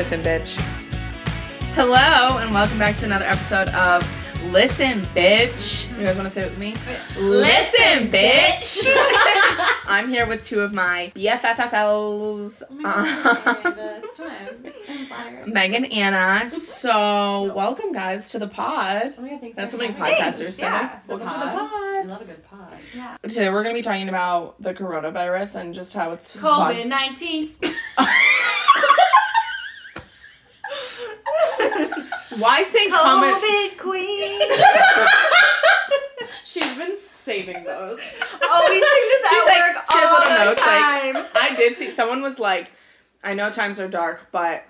Listen, bitch. Hello, and welcome back to another episode of Listen, bitch. You guys want to say it with me? Listen, bitch. I'm here with two of my BFFFLs, uh, Meg and Anna. So, welcome, guys, to the pod. Oh my god, thanks That's for something having me. podcasters say. yeah, the welcome to the pod. I pod. love a good pod. Yeah. Today, we're going to be talking about the coronavirus and just how it's COVID fun. 19. Why say comment? COVID queen. She's been saving those. oh, we sing this She's at like- work she has all little the notes, time. like- I did see someone was like, I know times are dark, but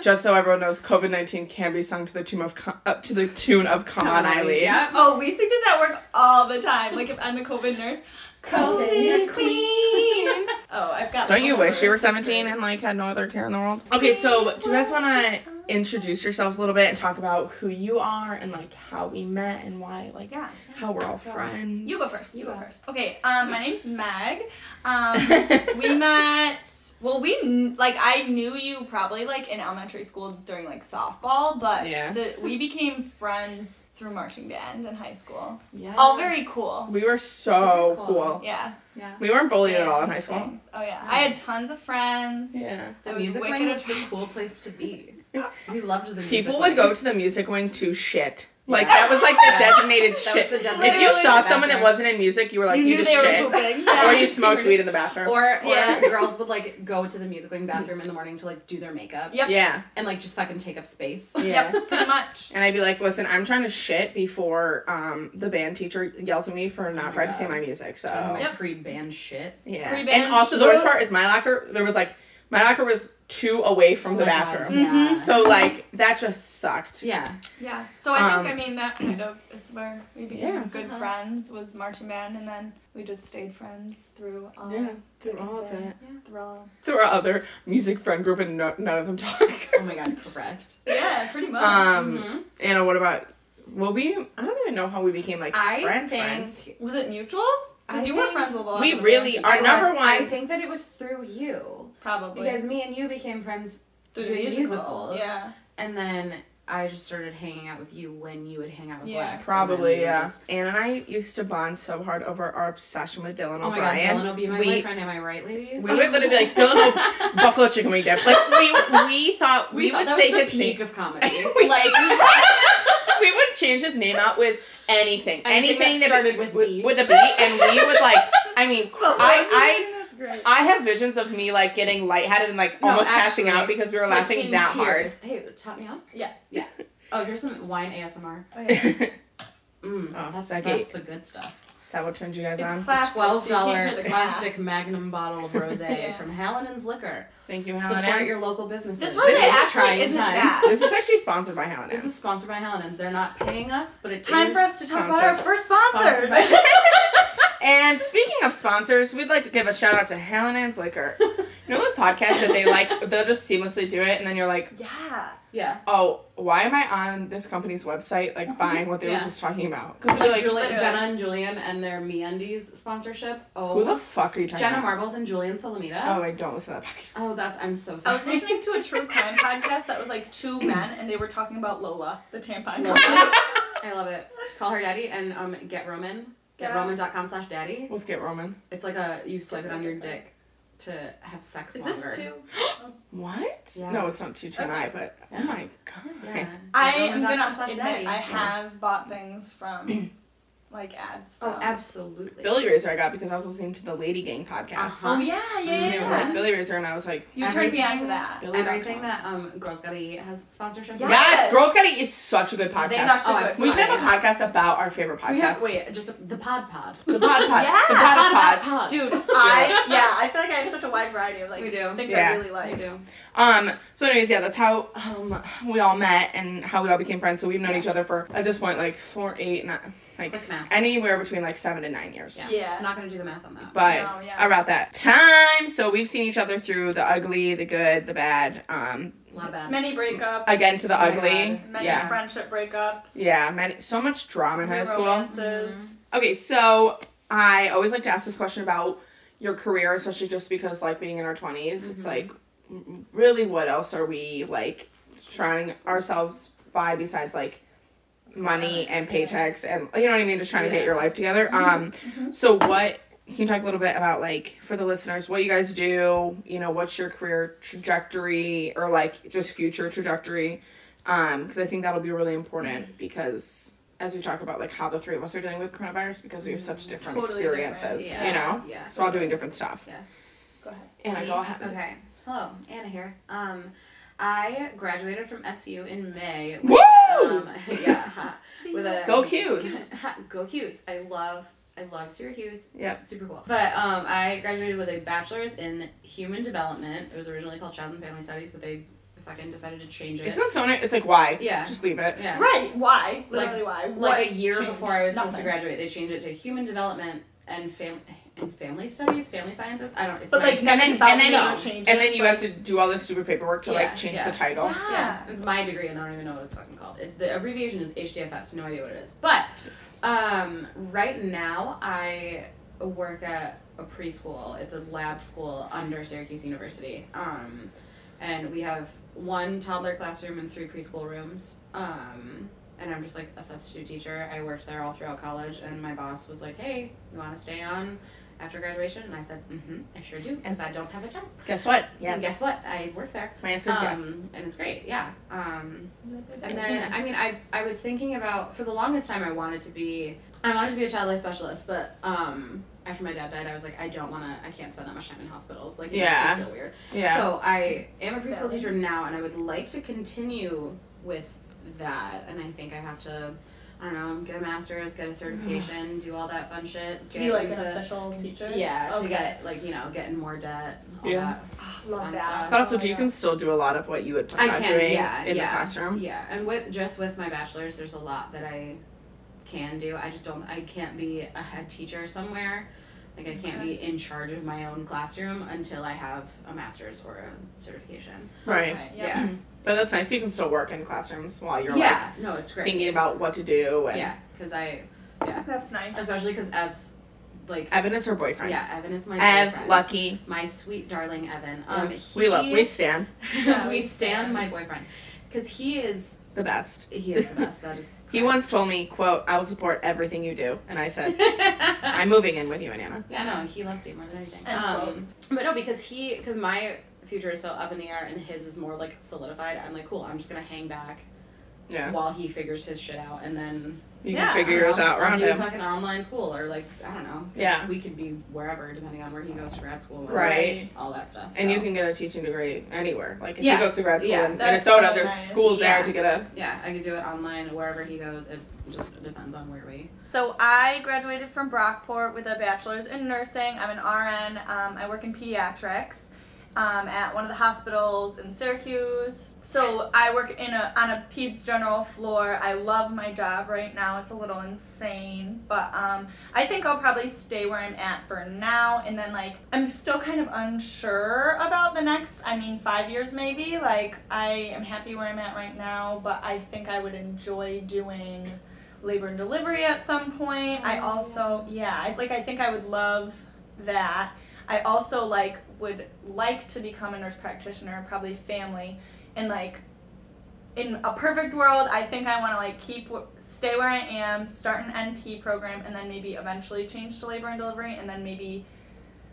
just so everyone knows, COVID nineteen can be sung to the tune of co- up uh, to the tune of "Come, on, Eileen." Yep. oh, we sing this at work all the time. Like if I'm the COVID nurse. COVID queen. Oh, I've got. Don't you wish you were seventeen and like had no other care in the world? Okay, so do you guys want to introduce yourselves a little bit and talk about who you are and like how we met and why like Yeah. how we're all Go. friends? You go first. You You go go. first. Okay. Um, my name's Meg. Um, we met. Well, we like I knew you probably like in elementary school during like softball, but Yeah. the, we became friends through marching band in high school. Yes. All very cool. We were so cool. cool. Yeah. Yeah. We weren't bullied at all in high school. things. Oh yeah. I had tons of friends. Yeah. The I was music wicked wing was the cool place to be. We loved the music People wing. would go to the music wing to shit. Like that was like the designated That shit. was the designated if you saw someone that wasn't in music, you were like, you, knew just shit. Yeah. Or you smoked weed in the bathroom. Or, or Yeah. girls would like go to the music wing bathroom in the morning to like do their makeup Yep. yeah. and like just fucking take up space. Yeah. Yep. Pretty much. And I'd be like, listen, I'm trying to shit before um, the band teacher yells at me for Oh not my practicing God. my music. So Yep. pre-band shit. yeah. Pre-band And also the worst part is my locker. There was like my locker was two away from Oh the my God, bathroom. Yeah. So like that just sucked. yeah. Yeah. So I Um, think I mean that kind of is where we became Yeah. good Uh-huh. friends was marching band, and then we just stayed friends through all Yeah, through all of thing. it. Through all. Through our other music friend group, and no, none of them talk. Oh my god, correct. Yeah, pretty much. um, Mhm. Anna, what about? Well, we I don't even know how we became like I friend think friends. was it mutuals? I Because you were friends with a lot. we of really band Our number was- one- I think that it was through you probably because me and you became friends, through doing the musical. musicals. Yeah. and then I just started hanging out with you when you would hang out with Yeah. Lex. Probably, we yeah. just- Anne and I used to bond so hard over our obsession with Dylan O'Brien. oh my god, Dylan will be my we, boyfriend. Am I right, ladies? We would literally be like, Dylan O- Buffalo Chicken Wing Dip. Like we we thought we, thought would say was the his peak name. of comedy. We- like we would change his name out with anything, Anything anything, that started with B. with a B, and we would like. I mean, I I I have visions of me like getting lightheaded and like No, almost passing out because we were like, laughing in that tears. Hey, top me up. Yeah. Yeah. Oh, here's some wine ASMR. Oh, yeah. hard. Mm, Oh, that's that that's the good stuff. Is that what turned you guys It's on? plastic, Twelve so you can't dollar hear the plastic. Magnum bottle of rosé Yeah. from Hallinan's Liquor. Thank you, Support Helen. your local businesses. This rosé rosé This is actually trying isn't time. bad. This is actually sponsored by Helen. This is sponsored by Hallinan's. They're not paying us, but it's Time for us to talk about our first sponsor. Sponsored And speaking of sponsors, we'd like to give a shout out to Helen Ann's Liquor. You know those podcasts that they like, they'll just seamlessly do it, and then you're like, yeah. yeah. oh, why am I on this company's website, like buying what they Yeah. were just talking about? Because Like, like, Julian. Jenna and Julian and their MeUndies sponsorship. Oh, who the fuck are you talking Jenna about? Marbles and Julian Solomita. Oh, I don't listen to that podcast. Oh, that's I'm so sorry. I was listening to a true crime podcast that was like two men, and they were talking about Lola, the tampon Love company. it. I love it. Call her daddy and um get Roman. Yeah. GetRoman.com slash daddy. Let's get Roman. It's like a you swipe it on your dick to have sex Is longer. this two? Oh. What? Yeah. No, it's not two two nine, Okay. but oh Yeah. oh my god. Yeah. I am gonna slash admit daddy. I Yeah. have bought things from like ads. From. Oh, absolutely. Billie Razor I got because I was listening to the Lady Gang podcast. Uh-huh. Oh yeah, yeah, And yeah. they were like Billie Razor, and I was like, You turned me on to that. Billie. Everything that um Girls Gotta Eat has sponsorships. Yes. yes, Girls Gotta Eat is such a good podcast. They Such a oh, good we should have a podcast about our favorite Can we have- wait, just a, the Pod Pod. The pod pod. Yeah. The pod of Pod pods. Pods. Dude, I yeah, I feel like I have such a wide variety of like We do. things Yeah. I really We like. do. Um. So, anyways, yeah, that's how um we all met and how we all became friends. So we've known Yes. each other for at this point like four, eight, not like Quick maths. anywhere between like seven and nine years. Yeah. Yeah. I'm not gonna do the math on that. But No, yeah. about that time, so we've seen each other through the ugly, the good, the bad. Um, a lot of bad. Many breakups. again to the Oh ugly. Many Yeah, friendship breakups. yeah, many, so much drama in high Many school. romances. Okay, so I always like to ask this question about your career, especially just because like being in our 20s, it's Mhm. like really, what else are we like surrounding ourselves by besides like money and paychecks and you know what I mean? Just trying to get your life together. Um, so what? Can you talk a little bit about like for the listeners what you guys do? You know, what's your career trajectory or like just future trajectory? Um, because I think that'll be really important because as we talk about like how the three of us are dealing with coronavirus because we have such different Totally different. experiences, Yeah. you know. Yeah. So we're all doing different stuff. Yeah. Go ahead. Anna, go ahead. Okay. Hello, Anna here. Um, I graduated from SU in May. Woo! Um, yeah, with a Go 'Cuse. Ha, Go 'Cuse. I love I love Syracuse. Yeah, Super cool. But um, I graduated with a bachelor's in human development. It was originally called Child and Family Studies, but they fucking decided to change it. Isn't that so? It's like why? Yeah. Just leave it. yeah. Right. Why? Like- why? Like What a year changed? before I was supposed to graduate, they changed it to human development and fam and family studies, family sciences. I don't. It's But my, like And then and then major changes. and then you have to do all this stupid paperwork to Yeah, like change yeah. the title. Yeah. Yeah, it's my degree, and I don't even know what it's fucking called. It, the abbreviation is HDFS. No idea what it is. But um, right now, I work at a preschool. It's a lab school under Syracuse University. Um, and we have one toddler classroom and three preschool rooms. Um, and I'm just like a substitute teacher. I worked there all throughout college, and my boss was like, "Hey, you want to stay on after graduation?" And I said, "Mm-hmm, I sure do, because Yes. I don't have a job." Guess what? And guess what? I work there. My answer is Um, yes. And it's great, yeah. Um, and then. I mean, I, I was thinking about, for the longest time, I wanted to be, I wanted to be a child life specialist, but um, after my dad died, I was like, I don't want to, I can't spend that much time in hospitals. Like, it Yeah. makes me feel weird. Yeah. So I am a preschool teacher now, and I would like to continue with that. And I think I have to, I don't know, get a master's, get a certification, do all that fun shit. to be like into- an official teacher. Yeah, to get, like, you know, get in more debt. Yeah. That. Ah, love that. stuff. but also, Oh do you God. can still do a lot of what you would I not can, doing yeah, in yeah, the classroom? Yeah, and with just with my bachelor's, there's a lot that I can do. I just don't. I can't be a head teacher somewhere. Like I can't be in charge of my own classroom until I have a master's or a certification. Right. Okay, yep. Yeah, But that's nice. You can still work in classrooms while you're yeah. no, it's like great. thinking about what to do. And yeah, because I, Yeah, That's nice. especially because Ev's, like, Evan is her boyfriend. yeah, Evan is my Ev, boyfriend. lucky. my sweet darling Evan. Um, Yes. we love. We stand Yeah, we we stand stand. my boyfriend, because he is the best. he is the best. That is. He once told me, "quote I will support everything you do," and I said, "I'm moving in with you, and Anna." Yeah, no, he loves you more than anything. Um, but no, because he, because my future is so up in the air and his is more like solidified. I'm like, cool. I'm just gonna hang back Yeah. while he figures his shit out, and then You Yeah. can figure you yours know, out I'll around do him. fucking online school or like I don't know. Yeah. We could be wherever depending on where he goes to grad school. Or Right. All that stuff. And you can get a teaching degree anywhere. Like if Yeah. he goes to grad school Yeah. in That's Minnesota, so there's nice. schools Yeah. there to get a. Yeah, I could do it online wherever he goes. It just depends on where we. So I graduated from Brockport with a bachelor's in nursing. I'm an RN. Um, I work in pediatrics um, at one of the hospitals in Syracuse. So I work in a on a peds general floor. I love my job right now. It's a little insane, but um, I think I'll probably stay where I'm at for now. And then like I'm still kind of unsure about the next. I mean, five years maybe. Like I am happy where I'm at right now, but I think I would enjoy doing labor and delivery at some point. I also yeah, I, like I think I would love that. I also like would like to become a nurse practitioner, probably family, and like in a perfect world, I think I want to like keep stay where I am, start an NP program, and then maybe eventually change to labor and delivery, and then maybe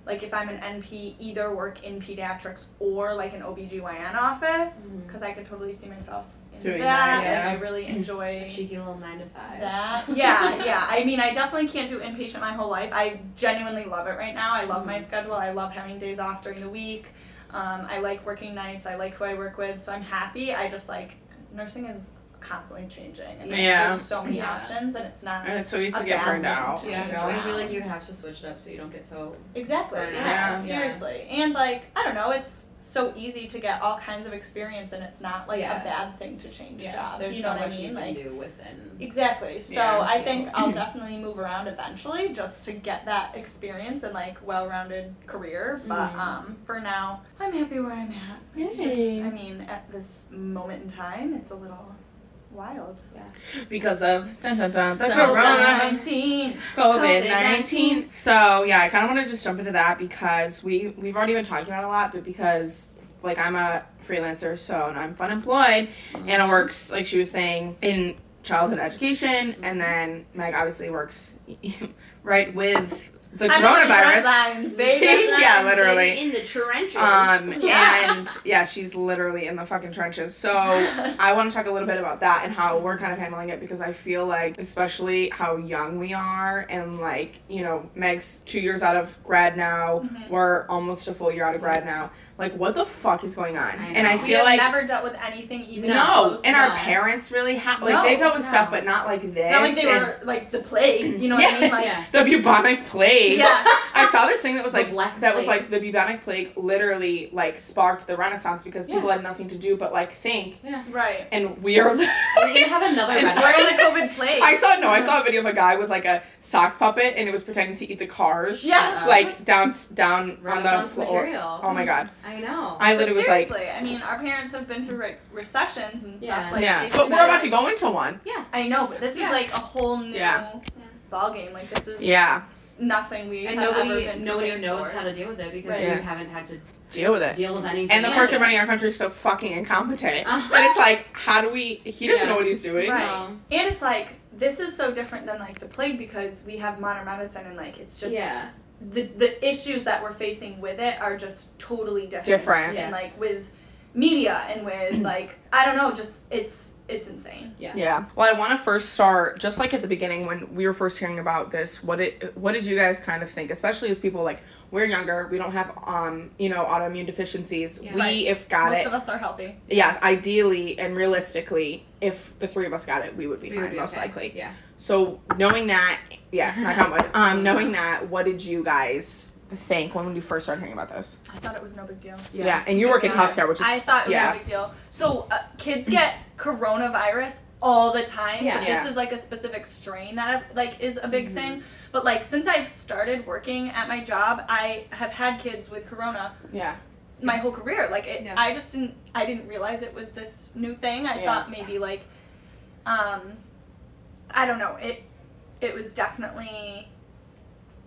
like if I'm an NP, either work in pediatrics or like an OBGYN office, mm-hmm. because I could totally see myself Doing that. that, yeah. and I really enjoy A cheeky little nine to five. that. Yeah, yeah. I mean, I definitely can't do inpatient my whole life. I genuinely love it right now. I love my schedule. I love having days off during the week. Um, I like working nights. I like who I work with, so I'm happy. I just like nursing is constantly changing, and Yeah. there's so many Yeah. options, and it's not And it's so easy to get bad burned thing out. to Yeah, change I feel like you have to switch it up so you don't get so. Exactly. Burn Yeah. Yeah. Seriously. And like, I don't know, it's so easy to get all kinds of experience and it's not like Yeah. a bad thing to change Yeah, jobs. there's you know so what much I mean? you can like do within. Exactly. So Yeah. I think I'll definitely move around eventually just to get that experience and like well-rounded career. But Mhm. um, for now, I'm happy where I'm at. It's Yay. just, I mean, at this moment in time, it's a little wild. Yeah. Because of dun, dun, dun, the Dun, corona. nineteen. COVID nineteen. So yeah, I kind of want to just jump into that because we we've already been talking about it a lot, but because like I'm a freelancer, so and I'm fun employed, and Anna works, like she was saying, in childhood education, and then Meg obviously works right with the I'm coronavirus. lines. She's- yeah, literally. in the trenches. Um, Yeah. and yeah, she's literally in the fucking trenches. So I want to talk a little bit about that and how we're kind of handling it because I feel like, especially how young we are, and like, you know, Meg's two years out of grad now, Mhm. we're almost a full year out of grad now. Like, what the fuck is going on? I and I know. we feel have like. never dealt with anything even No, close and to our this. parents really have, like, No, they've dealt with no. stuff, but not like this. It's not like they and were like the plague. You know what I mean? Like yeah. the bubonic plague. yeah. I saw this thing that was like Black that was like the bubonic plague literally like sparked the Renaissance because Yeah. people had nothing to do but like think, Yeah. Right. and we are. We're have another And We're in the COVID plague. I saw no, I saw a uh-huh. video of a guy with like a sock puppet and it was pretending to eat the cars. Yeah. Like down down on the Renaissance floor. material. Oh my god. I know. I But literally was like, seriously, I mean, our parents have been through like recessions and stuff. Yeah. Like, yeah, but we're about to go into one. Yeah, I know, but this Yeah. is like a whole new Yeah. ball game. Like this is Yeah, nothing we and have ever nobody been nobody knows for. how to deal with it because Right. we Yeah. haven't had to deal with it. deal with anything. And the yet. person running our country is so fucking incompetent. Uh-huh. But it's like, how do we? He doesn't Yeah. know what he's doing. Right. No. And it's like this is so different than like the plague because we have modern medicine and like it's just yeah. The the issues that we're facing with it are just totally different. Different. Yeah. And like with media and with like I don't know, just it's it's insane. Yeah. Yeah. Well, I want to first start just like at the beginning when we were first hearing about this. What it what did you guys kind of think, especially as people like we're younger, we don't have um you know autoimmune deficiencies. Yeah. We Right. if got Most it, Most of us are healthy. yeah, ideally and realistically, if the three of us got it, we would be We fine would be most okay. likely. Yeah. So knowing that, yeah, knock on wood. Um, knowing that, what did you guys think when you first started hearing about this? I thought it was no big deal. Yeah, yeah. and you work in Yeah. healthcare, which is I thought it was yeah. no big deal. So uh, kids get coronavirus all the time, Yeah. but Yeah. this is like a specific strain that like is a big Mhm. thing. But like since I've started working at my job, I have had kids with corona yeah, my whole career. Like it, Yeah. I just didn't I didn't realize it was this new thing. I Yeah. thought maybe like um I don't know. It it was definitely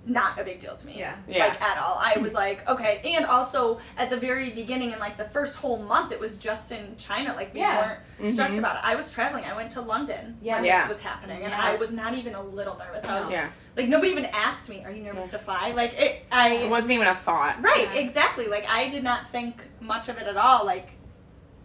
not a big deal to me. Yeah. yeah, Like at all. I was like, okay. And also at the very beginning in like the first whole month it was just in China. Like we Yeah. weren't stressed Mhm. about it. I was traveling. I went to London Yeah. when Yeah. this was happening and I was not even a little nervous. I was yeah. like nobody even asked me, Are you nervous Yeah. to fly? Like it I It wasn't even a thought. Right, Yeah. exactly. Like I did not think much of it at all. Like,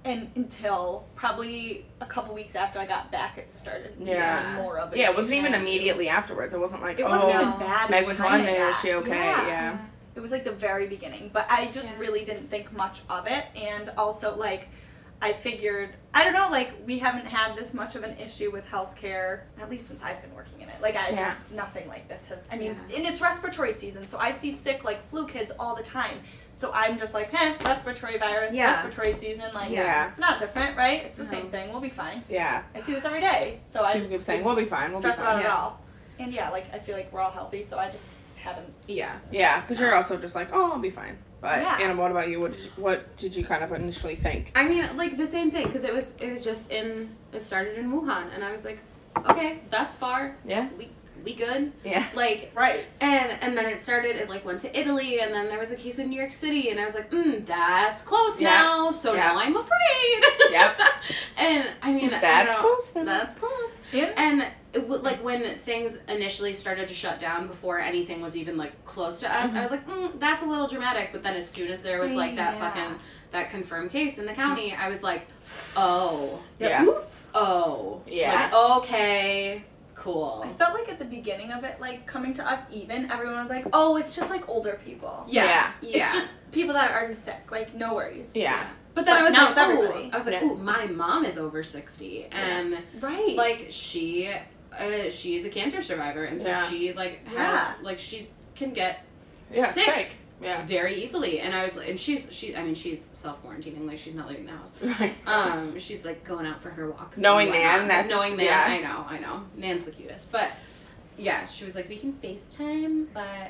and until probably a couple weeks after I got back, it started. Yeah. more of a. Yeah, it wasn't even immediately afterwards. It wasn't like It oh, wasn't No. even bad. Meg in went to China London. Is she okay? Yeah. Yeah. It was like the very beginning, but I just Yeah. really didn't think much of it, and also like. I figured, I don't know, like, we haven't had this much of an issue with healthcare, at least since I've been working in it. Like, I Yeah. just, nothing like this has, I mean, Yeah. and it's respiratory season, so I see sick, like, flu kids all the time. So I'm just like, eh, respiratory virus, Yeah. respiratory season, like, Yeah. it's not different, right? It's the same thing, we'll be fine. Yeah. I see this every day, so I People just keep saying we'll be fine. We'll be stress about fine. it Yeah. at all. And yeah, like, I feel like we're all healthy, so I just haven't. Yeah. Yeah, because you're also just like, oh, I'll be fine. But Yeah. Anna, what about you? What did you, what did you kind of initially think? I mean, like the same thing because it was it was just in it started in Wuhan and I was like, okay, that's far. Yeah. We we good. Yeah. Like Right. and and then it started. It like went to Italy and then there was a case in New York City and I was like, mm, that's close Yeah. now. So Yeah. now I'm afraid. Yep. and I mean, That's don't- close. That's close. And And it, w- like when things initially started to shut down before anything was even like close to us, Mhm. I was like, mm, that's a little dramatic. But then as soon as there was like that yeah. fucking that confirmed case in the county, I was like, oh, Yeah. Oof. oh, Yeah. like, okay, cool. I felt like at the beginning of it, like coming to us even, everyone was like, "Oh, it's just like older people. Yeah, yeah. It's just people that are already sick. Like no worries." Yeah. But then But I was like, it's ooh, everybody. I was like, Yeah. ooh, my mom is over sixty, and Right. like she, uh, she's a cancer survivor, and so Yeah. she like has Yeah. like she can get Yeah. Sick. Sick. Yeah. very easily and i was like and she's she i mean she's self-quarantining like she's not leaving the house Right. um she's like going out for her walks Knowing Nan, but that's- knowing Nan, yeah. i know i know nan's the cutest but yeah she was like we can facetime but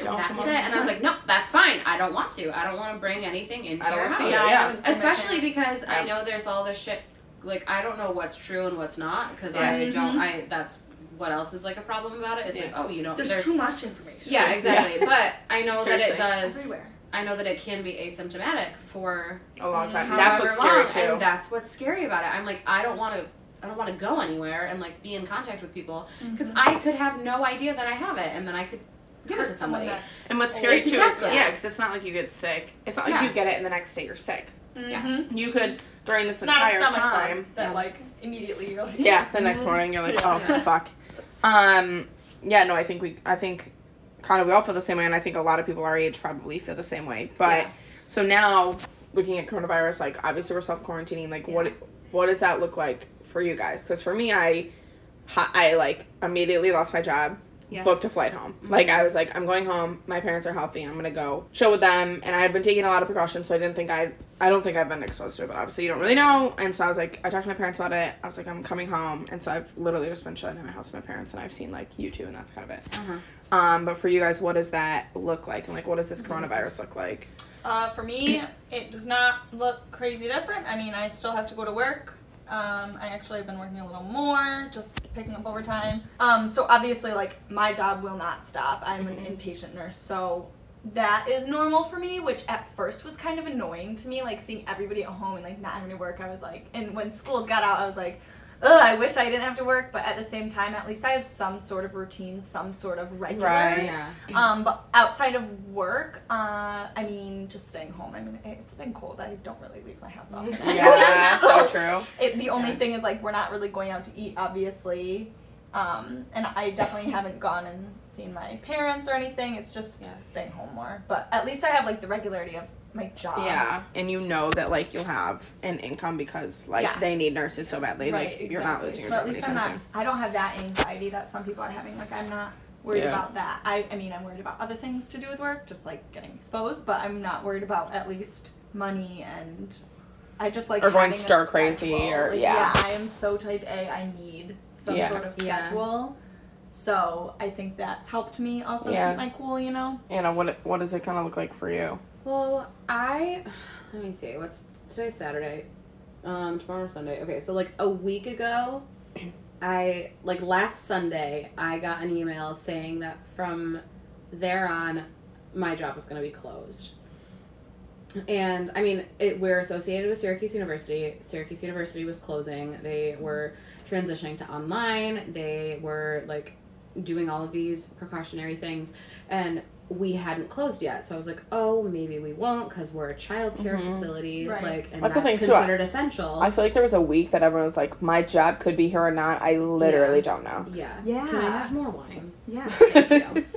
Don't that's it and i was like no that's fine i don't want to i don't want to bring anything into I don't your house Yeah, yeah. haven't seen my especially parents. because i know there's all this shit like i don't know what's true and what's not because Yeah. i don't Mhm. i that's what else is like a problem about it it's Yeah. like oh you know There's, there's too much information. yeah exactly but i know that it does Everywhere. I know that it can be asymptomatic for A long time. That's what's scary too. and that's what's scary about it. I'm like, I don't want to. I don't want to go anywhere and like be in contact with people because I could have no idea that I have it, and then I could give it to somebody. that's And what's scary too is Exactly. yeah, because it's not like you get sick. It's not like Yeah. you get it and the next day you're sick. Yeah. Mhm. You could during this not entire stomach time. bug that like immediately you're like Yeah, the next morning you're like, oh Yeah. fuck. Um, yeah, no, I think we, I think, kind of we all feel the same way, and I think a lot of people our age probably feel the same way. But Yeah. so now, looking at coronavirus, like obviously we're self quarantining. Like, what, what does that look like for you guys? Because for me, I, I like immediately lost my job. Yeah. Booked a flight home. Like I was like, I'm going home. My parents are healthy. I'm gonna go show with them. And I had been taking a lot of precautions, so I didn't think I. I don't think I've been exposed to it, but obviously you don't really know. And so I was like, I talked to my parents about it. I was like, I'm coming home, and so I've literally just been chilling in my house with my parents, and I've seen like you two, and that's kind of it. Uh-huh. Um, but for you guys, what does that look like, and like, what does this coronavirus look like? Uh, for me, it does not look crazy different. I mean, I still have to go to work. Um, I actually have been working a little more, just picking up overtime. Um, so obviously, like my job will not stop. I'm an inpatient nurse, so that is normal for me. Which at first was kind of annoying to me, like seeing everybody at home and like not having to work. I was like, and when schools got out, I was like. Ugh, I wish I didn't have to work, but at the same time, at least I have some sort of routine, some sort of regular. Right. Yeah. Um, but outside of work, uh, I mean, just staying home. I mean, it's been cold. I don't really leave my house often. Yeah, so true. It, the only Yeah. thing is like we're not really going out to eat, obviously. Um, and I definitely haven't gone and seen my parents or anything. It's just Yeah. staying home more. But at least I have like the regularity of my job. Yeah, and you know that like you'll have an income because like Yes. they need nurses so badly. Right, like you're not losing your so job at least I'm not. soon. I don't have that anxiety that some people are having. Like I'm not worried Yeah. about that. I, I mean, I'm worried about other things to do with work, just like getting exposed. But I'm not worried about at least money and. I just like Or going having a stir crazy schedule. or- Like, yeah. I am so type A. I need some Yeah. sort of Yeah. schedule. So I think that's helped me also Yeah. keep my cool. You know. Anna, what what does it kind of look like for you? Well, I let me see. What's today's Saturday? Um, tomorrow's Sunday. Okay, so like a week ago, I like last Sunday I got an email saying that from there on, my job was going to be closed. And I mean, it, we're associated with Syracuse University. Syracuse University was closing. They were transitioning to online. They were like doing all of these precautionary things, and we hadn't closed yet. So I was like, oh, maybe we won't because we're a child care Mhm. facility, Right. like, and That's that's thing, too. considered essential. I feel like there was a week that everyone was like, "My job could be here or not." I literally Yeah. don't know. yeah. Yeah. Can I have more wine? Yeah. Thank you.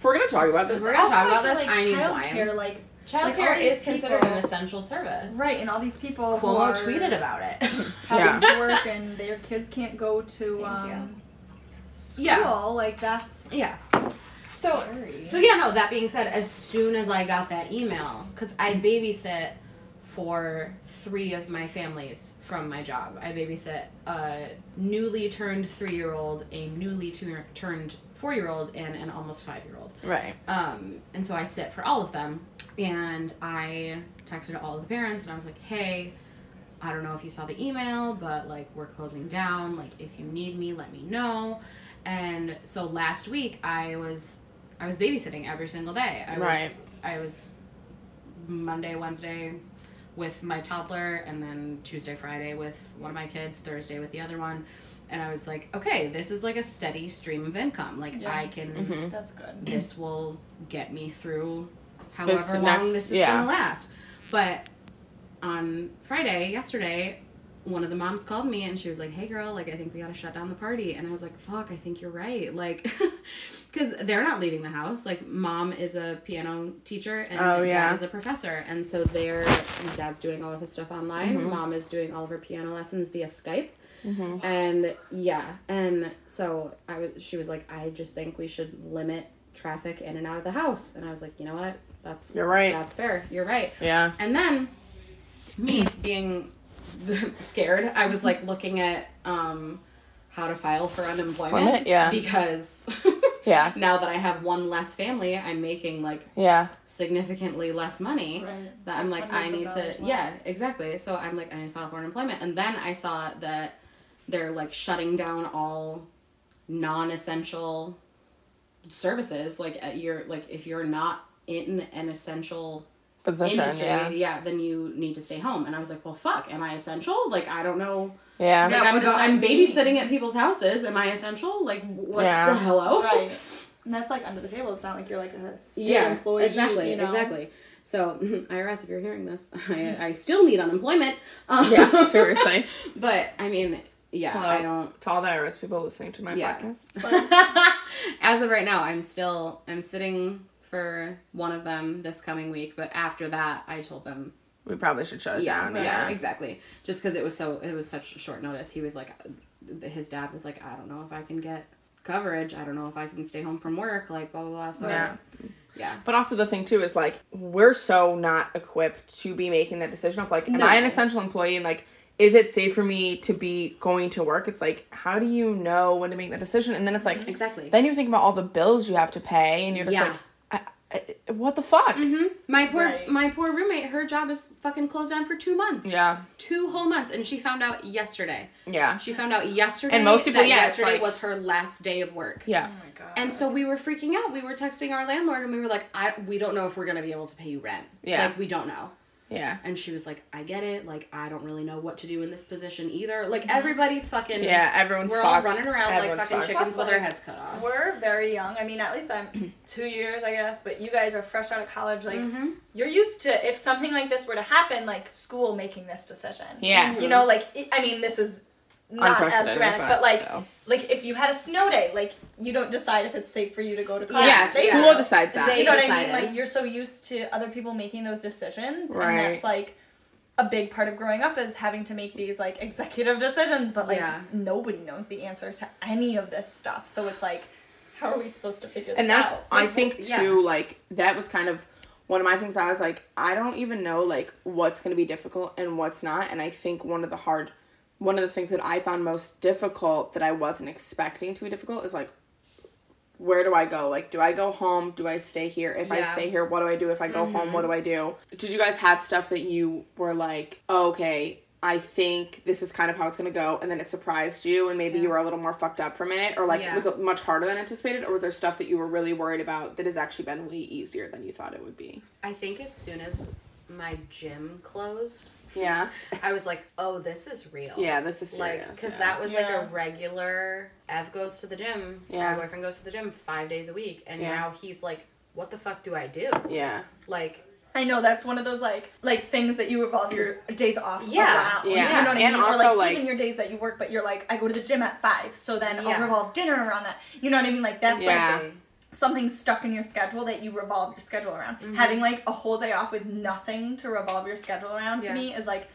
If we're gonna talk about this, We're gonna talk about this. Like I need childcare, wine. Like Child Like, care all is considered people- an essential service. right, and all these people who Cuomo are tweeted about it. having to work and their kids can't go to um, school. Yeah. Like that's yeah. So. So yeah, no. That being said, as soon as I got that email, because I babysit for three of my families from my job. I babysit a newly turned three-year-old, a newly tu- turned four-year-old, and an almost five-year-old. right? Um, and so I sit for all of them. And I texted all of the parents, and I was like, "Hey, I don't know if you saw the email, but like we're closing down. Like if you need me, let me know." And so last week I was I was babysitting every single day. I Right. was I was Monday, Wednesday with my toddler and then Tuesday, Friday with one of my kids, Thursday with the other one. And I was like, okay, this is like a steady stream of income. Like Yeah. I can Mm-hmm. that's good. this will get me through however This long next- this is yeah. gonna last. But on Friday, yesterday, one of the moms called me and she was like, "Hey, girl, like I think we gotta shut down the party." And I was like, "Fuck, I think you're right." Like, because they're not leaving the house. Like, mom is a piano teacher and Oh, dad yeah. is a professor, and so they're dad's doing all of his stuff online. Mhm. Mom is doing all of her piano lessons via Skype. Mm-hmm. And yeah, and so I was. She was like, I just think we should limit traffic in and out of the house. And I was like, you know what? That's You're right. That's fair. You're right. Yeah. And then me being scared, I was like looking at um, how to file for unemployment. Yeah. Because Yeah. now that I have one less family, I'm making like Yeah. significantly less money Right. that I'm like I need to dollars yeah exactly so I'm like I need to file for unemployment and then I saw that they're like shutting down all non-essential services like at your like if you're not in an essential Position. industry, Yeah. yeah, then you need to stay home. And I was like, well, fuck, am I essential? Like, I don't know. Yeah. Like, Yeah, I'm go- I'm mean? babysitting at people's houses. Am I essential? Like, what Yeah. the hello? Right. And that's like under the table. It's not like you're like a state Yeah, employee. exactly, you know? exactly. So, IRS, if you're hearing this, I, I still need unemployment. Um, Yeah, seriously. But I mean, yeah, Hello. I don't. To all the IRS people listening to my Yeah. podcast. As of right now, I'm still I'm sitting for one of them this coming week. But after that, I told them, We probably should shut it yeah, down. yeah, Yeah. exactly. Just because it was so it was such short notice. He was like, his dad was like, I don't know if I can get coverage. I don't know if I can stay home from work. Like blah blah blah. So Yeah. yeah. But also the thing too is like we're so not equipped to be making that decision of like, am No. I an essential employee and like is it safe for me to be going to work? It's like, how do you know when to make that decision? And then it's like Exactly. then you think about all the bills you have to pay and you're just Yeah. like what the fuck? hmm My poor Right. my poor roommate. Her job is fucking closed down for two months. Yeah. two whole months, and she found out yesterday. Yeah. She found out yesterday. And most people, that yeah, yesterday like- was her last day of work. Yeah. Oh my god. And so we were freaking out. We were texting our landlord, and we were like, "I we don't know if we're gonna be able to pay you rent. Yeah. like we don't know." Yeah. And she was like, "I get it. Like I don't really know what to do in this position either. Like everybody's fucking Yeah, everyone's We're all running around Everyone's like fucking fucked. chickens with Plus, our like, heads cut off." We're very young. I mean, at least I'm two years, I guess. But you guys are fresh out of college. Like Mhm. you're used to if something like this were to happen, like school making this decision. Yeah. You know, like it, I mean, this is not as Unprecedented, dramatic, but but, like still. like if you had a snow day, like you don't decide if it's safe for you to go to class. Yeah, They school do. decides that. They You know what I mean? Like you're so used to other people making those decisions, Right. and that's like a big part of growing up is having to make these like executive decisions. But like Yeah. nobody knows the answers to any of this stuff, so it's like, how are we supposed to figure this out? and that's out? i think yeah. too like that was kind of one of my things i was like i don't even know like what's going to be difficult and what's not and i think one of the hard one of the things that i found most difficult that i wasn't expecting to be difficult is like where do i go? Like do i go home? Do i stay here? If i stay here what do i do? If i go home what mm-hmm. do i do? Did you guys have stuff that you were like oh, okay I think this is kind of how it's gonna go, and then it surprised you, and maybe you were a little more fucked up from it, or like Yeah. was it much harder than anticipated, or was there stuff that you were really worried about that has actually been way easier than you thought it would be? I think as soon as my gym closed, Yeah, I was like, "Oh, this is real." yeah, this is like because yeah. that was like a regular ev goes to the gym Yeah. my boyfriend goes to the gym five days a week and Yeah. now he's like what the fuck do i do yeah, like I know that's one of those like like things that you revolve your days off Yeah, around. yeah. You know what I And mean? also, or like, like- even your days that you work, but you're like, I go to the gym at five, so then Yeah. I'll revolve dinner around that. You know what I mean? Like that's Yeah. like something stuck in your schedule that you revolve your schedule around. Mhm. Having like a whole day off with nothing to revolve your schedule around to me is like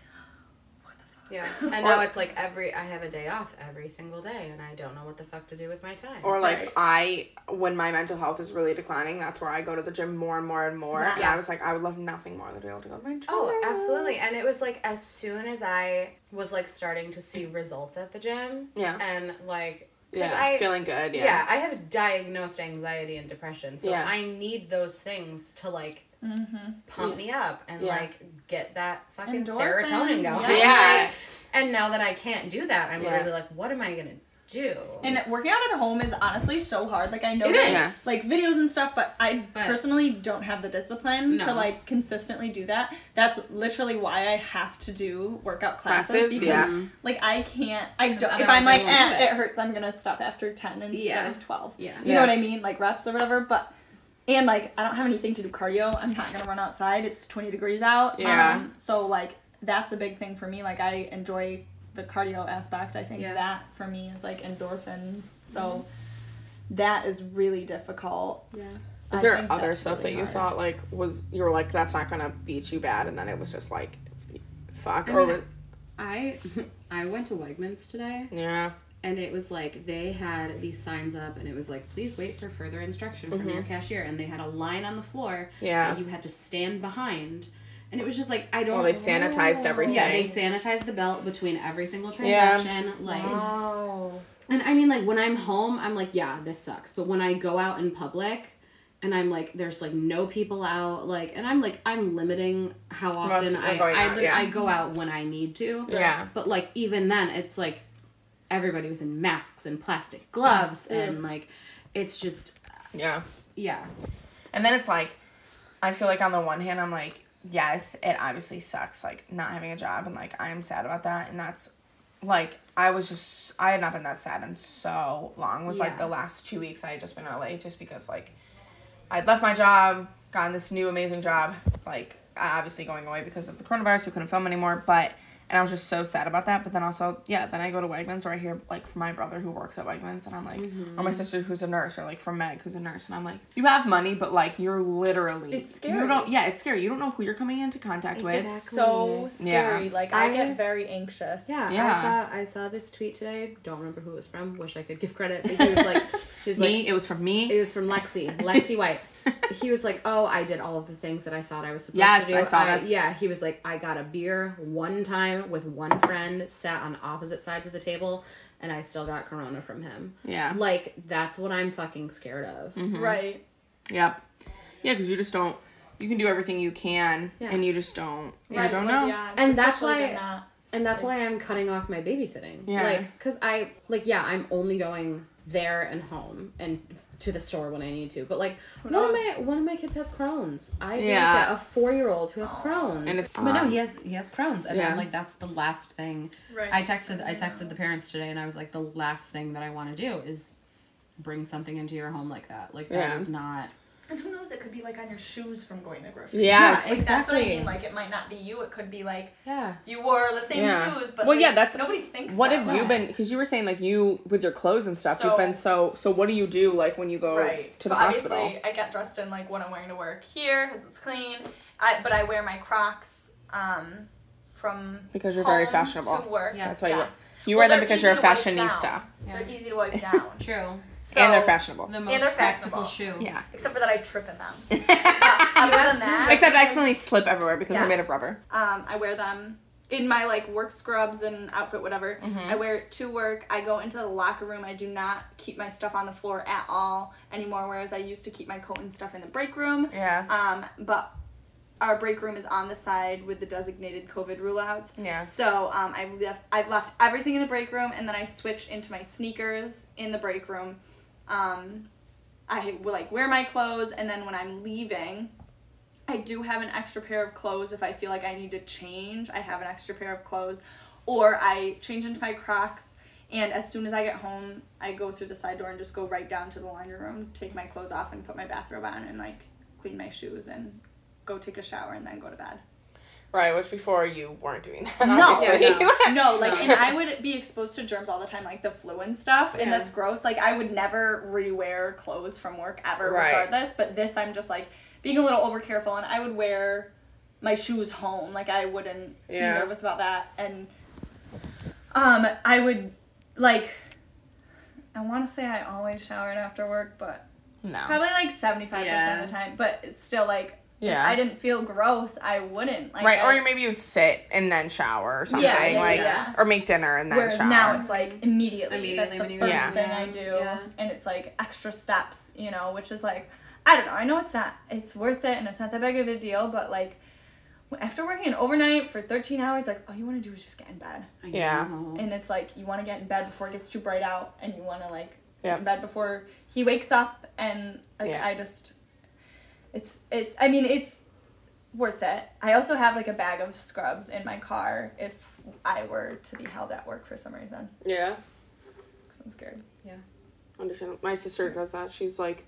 yeah and now it's like every i have a day off every single day and i don't know what the fuck to do with my time Or like Right. I, when my mental health is really declining, that's where I go to the gym more and more and more. And I was like, I would love nothing more than to be able to go to my gym. Oh, absolutely. And it was like as soon as I was like starting to see results at the gym Yeah. and like 'cause Yeah, I feeling good. yeah. Yeah. I have diagnosed anxiety and depression. So Yeah. I need those things to like mm-hmm. pump Yeah. me up and Yeah. like get that fucking Endorphins, serotonin going. yes. Yeah. And now that I can't do that, I'm Yeah. literally like, what am I gonna do? And working out at home is honestly so hard. Like I know It there's like videos and stuff, but I But- personally don't have the discipline to like consistently do that. That's literally why I have to do workout classes. Classes, because, yeah. Like I can't. I don't. If I'm like, won't eh, it. it hurts. I'm gonna stop after ten instead Yeah. of twelve. Yeah. You Yeah. know what I mean? Like reps or whatever. But and like I don't have anything to do cardio. I'm not gonna run outside. It's 20 degrees out. Yeah. Um, so like that's a big thing for me. Like I enjoy the cardio aspect. I think Yeah. that for me is like endorphins. So that is really difficult. Yeah. Is I there other stuff really that you hard. thought like was you were like that's not gonna be too bad, and then it was just like, fuck, I or mean, was- I I went to Wegmans today yeah, and it was like they had these signs up and it was like please wait for further instruction from your cashier and they had a line on the floor Mm-hmm. Yeah. that you had to stand behind and it was just like I don't well they sanitized everything. yeah they sanitized the belt between every single Yeah. transaction like Oh. and I mean like when I'm home I'm like yeah this sucks but when I go out in public and I'm like, there's like no people out, like, and I'm like, I'm limiting how often we're I I, out, lit- yeah. I go out when I need to. Yeah. But like even then, it's like everybody was in masks and plastic gloves, and like it's just yeah. yeah, And then it's like, I feel like on the one hand, I'm like, yes, it obviously sucks, like not having a job, and like I am sad about that, and that's like I was just I had not been that sad in so long. It was like the last two weeks I had just been in LA, just because like I'd left my job, gotten this new amazing job, like obviously going away because of the coronavirus, we couldn't film anymore, but. And I was just so sad about that, but then also, yeah, then I go to Wegmans or I hear like from my brother who works at Wegmans, and I'm like, Mm-hmm. or my sister who's a nurse, or like from Meg who's a nurse, and I'm like, you have money, but like you're literally, It's scary. You don't, yeah, it's scary. You don't know who you're coming into contact with. Exactly. so scary. Yeah. Like I, I- get very anxious. Yeah, Yeah. I saw I saw this tweet today. Don't remember who it was from. Wish I could give credit. But he was like, he was Me, like, it was from me. it was from Lexi, Lexi White. He was like, "Oh, I did all of the things that I thought I was supposed Yes, to do." I saw this. Yeah, he was like, "I got a beer one time with one friend, sat on opposite sides of the table, and I still got corona from him." yeah. Like that's what I'm fucking scared of. Mm-hmm. Right. Yep. Yeah, because you just don't. You can do everything you can, Yeah. and you just don't. You don't know. yeah, And that's why- not- And that's why I'm cutting off my babysitting. Yeah. Like, cause I like yeah, I'm only going there and home and to the store when I need to. But like one of my one of my kids has Crohn's. I Yeah. babysit a four year old who has Crohn's. And it's- but no, he has he has Crohn's, and Yeah. I'm like that's the last thing. Right. I texted I texted the parents today, and I was like the last thing that I want to do is bring something into your home like that. Like that is Yeah. not. And who knows? It could be like on your shoes from going to the grocery. Yes. store. Like, That's what I exactly. mean. Like it might not be you. It could be like Yeah. you wore the same Yeah. shoes, but Well, like, yeah, that's- nobody thinks. What have you been? Because you were saying like you with your clothes and stuff. you've been so. So what do you do like when you go Right. to so the hospital? obviously, I get dressed in like what I'm wearing to work here because it's clean. I but I wear my Crocs um, from Because you're very fashionable. To work. Yeah. That's why you wear. Yes. You Well, wear them because you're a easy to wipe fashionista. Yeah. They're easy to wipe down. True. So, and they're fashionable. The And they're practical fashionable. shoe. Yeah. Except for that, I trip in them. But other than that, Except I accidentally slip everywhere because Yeah. they're made of rubber. Um, I wear them in my like work scrubs and outfit, whatever. Mm-hmm. I wear it to work. I go into the locker room. I do not keep my stuff on the floor at all anymore. Whereas I used to keep my coat and stuff in the break room. Yeah. Um, but our break room is on the side with the designated COVID rule outs. Yeah. So um, I've left I've left everything in the break room, and then I switched into my sneakers in the break room. Um, I will like wear my clothes, and then when I'm leaving, I do have an extra pair of clothes if I feel like I need to change. I have an extra pair of clothes, or I change into my Crocs. And as soon as I get home, I go through the side door and just go right down to the laundry room, take my clothes off, and put my bathrobe on, and like clean my shoes and go take a shower and then go to bed. Right. Which before you weren't doing that. No, obviously. Yeah, no, like, and I would be exposed to germs all the time, like the flu and stuff, and Yeah. that's gross. Like, I would never rewear clothes from work ever, Right. regardless. But this, I'm just like being a little over careful, and I would wear my shoes home. Like, I wouldn't Yeah. be nervous about that, and um, I would like. I want to say I always showered after work, but no. probably like seventy five percent of the time. But it's still like, if Yeah. I didn't feel gross, I wouldn't. Like, right. I- Or maybe you'd sit and then shower or something. Yeah, yeah, like yeah. or make dinner and then Whereas shower. now it's like immediately. Immediately That's the first Yeah. thing I do, Yeah. and it's like extra steps, you know, which is like I don't know. I know it's not. It's worth it, and it's not that big of a deal. But like after working an overnight for 13 hours, like all you want to do is just get in bed, I Yeah. know. and it's like you want to get in bed before it gets too bright out, and you want to like Yeah. get in bed before he wakes up, and like Yeah. I just, it's it's. I mean it's worth it. I also have like a bag of scrubs in my car if I were to be held at work for some reason. yeah. Cause I'm scared. Yeah. Understand. My sister does that. She's like,